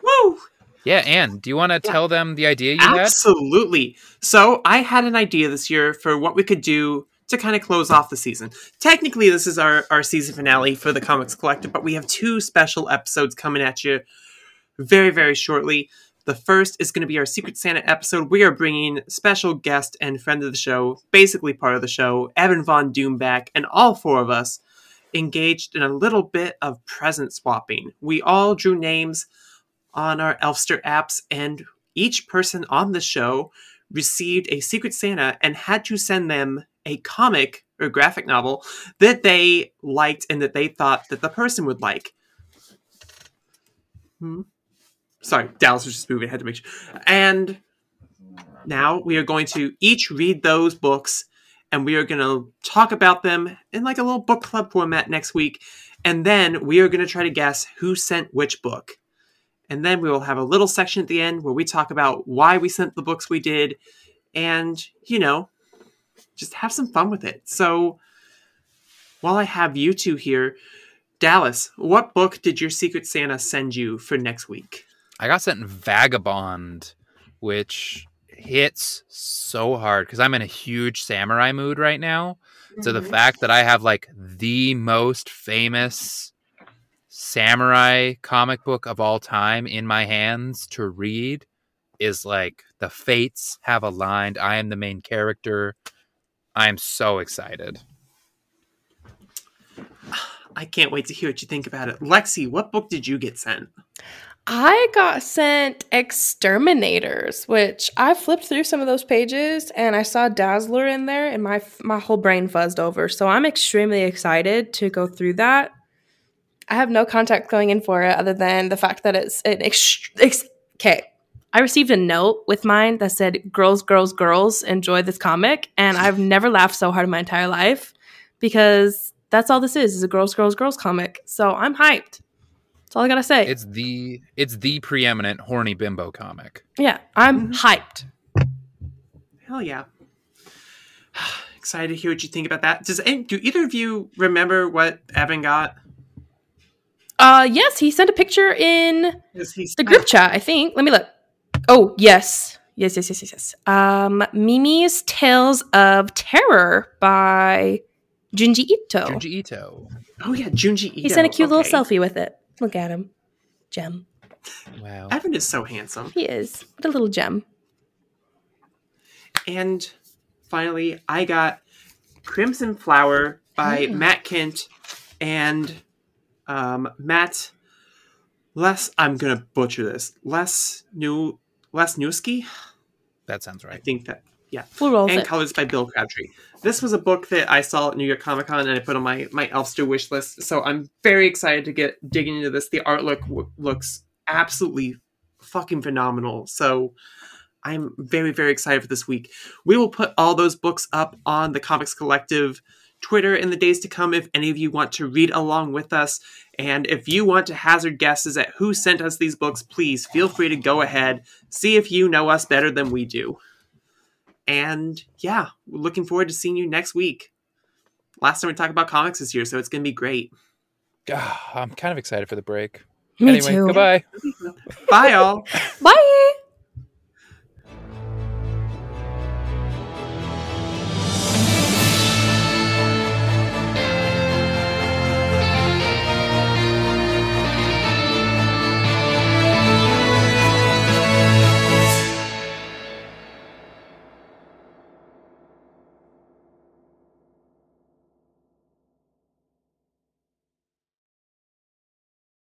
Woo! yeah, Anne, do you want to tell them the idea you had? Absolutely. So I had an idea this year for what we could do to kind of close off the season. Technically, this is our, our season finale for the Comics Collective, but we have two special episodes coming at you very, very shortly. The first is going to be our Secret Santa episode. We are bringing special guest and friend of the show, basically part of the show, Evan Von Doom back, and all four of us engaged in a little bit of present swapping. We all drew names on our Elfster apps, and each person on the show received a Secret Santa and had to send them a comic or graphic novel that they liked and that they thought that the person would like. Hmm. Sorry, Dallas was just moving. I had to make sure. And now we are going to each read those books and we are going to talk about them in like a little book club format next week. And then we are going to try to guess who sent which book. And then we will have a little section at the end where we talk about why we sent the books we did and, you know, just have some fun with it. So while I have you two here, Dallas, what book did your Secret Santa send you for next week? I got sent Vagabond which hits so hard because I'm in a huge samurai mood right now. So the Mhm. fact that I have like the most famous samurai comic book of all time in my hands to read is like the fates have aligned. I am the main character. I am so excited. I can't wait to hear what you think about it. Lexi, what book did you get sent? I got sent X-Terminators, which I flipped through some of those pages and I saw Dazzler in there, and my my whole brain fuzzed over. So I'm extremely excited to go through that. I have no context going in for it other than the fact that it's an ex- ex- okay. I received a note with mine that said "Girls, girls, girls, enjoy this comic," and I've never laughed so hard in my entire life because that's all this is: is a girls, girls, girls comic. So I'm hyped. That's all I gotta say. It's the it's the preeminent horny bimbo comic. Yeah, I'm Mhm. hyped. Hell yeah. Excited to hear what you think about that. Does any, do either of you remember what Evan got? Uh, yes, he sent a picture in Is the group chat. I think. Let me look. Oh, yes, yes, yes, yes, yes, yes. Um, Mimi's Tales of Terror by Junji Ito. Junji Ito. Oh yeah, Junji Ito. he sent a cute Okay. little selfie with it. Look at him, gem. Wow. Evan is so handsome. He is. What a little gem. And finally, I got Crimson Flower by Oh. Matt Kindt and um, Matt Les. I'm gonna butcher this. Les New Les Newski. That sounds right. I think that We'll roll and it. colors by Bill Crabtree. This was a book that I saw at New York Comic Con and I put on my my Elfster wish list. So I'm very excited to get digging into this. The art look w- looks absolutely fucking phenomenal. So I'm very very excited for this week. We will put all those books up on the Comics Collective Twitter in the days to come if any of you want to read along with us. And if you want to hazard guesses at who sent us these books, please feel free to go ahead. See if you know us better than we do. And yeah, we're looking forward to seeing you next week. Last time we talked about comics this year, so it's going to be great. I'm kind of excited for the break. Me anyway, too. goodbye. Bye, all. Bye.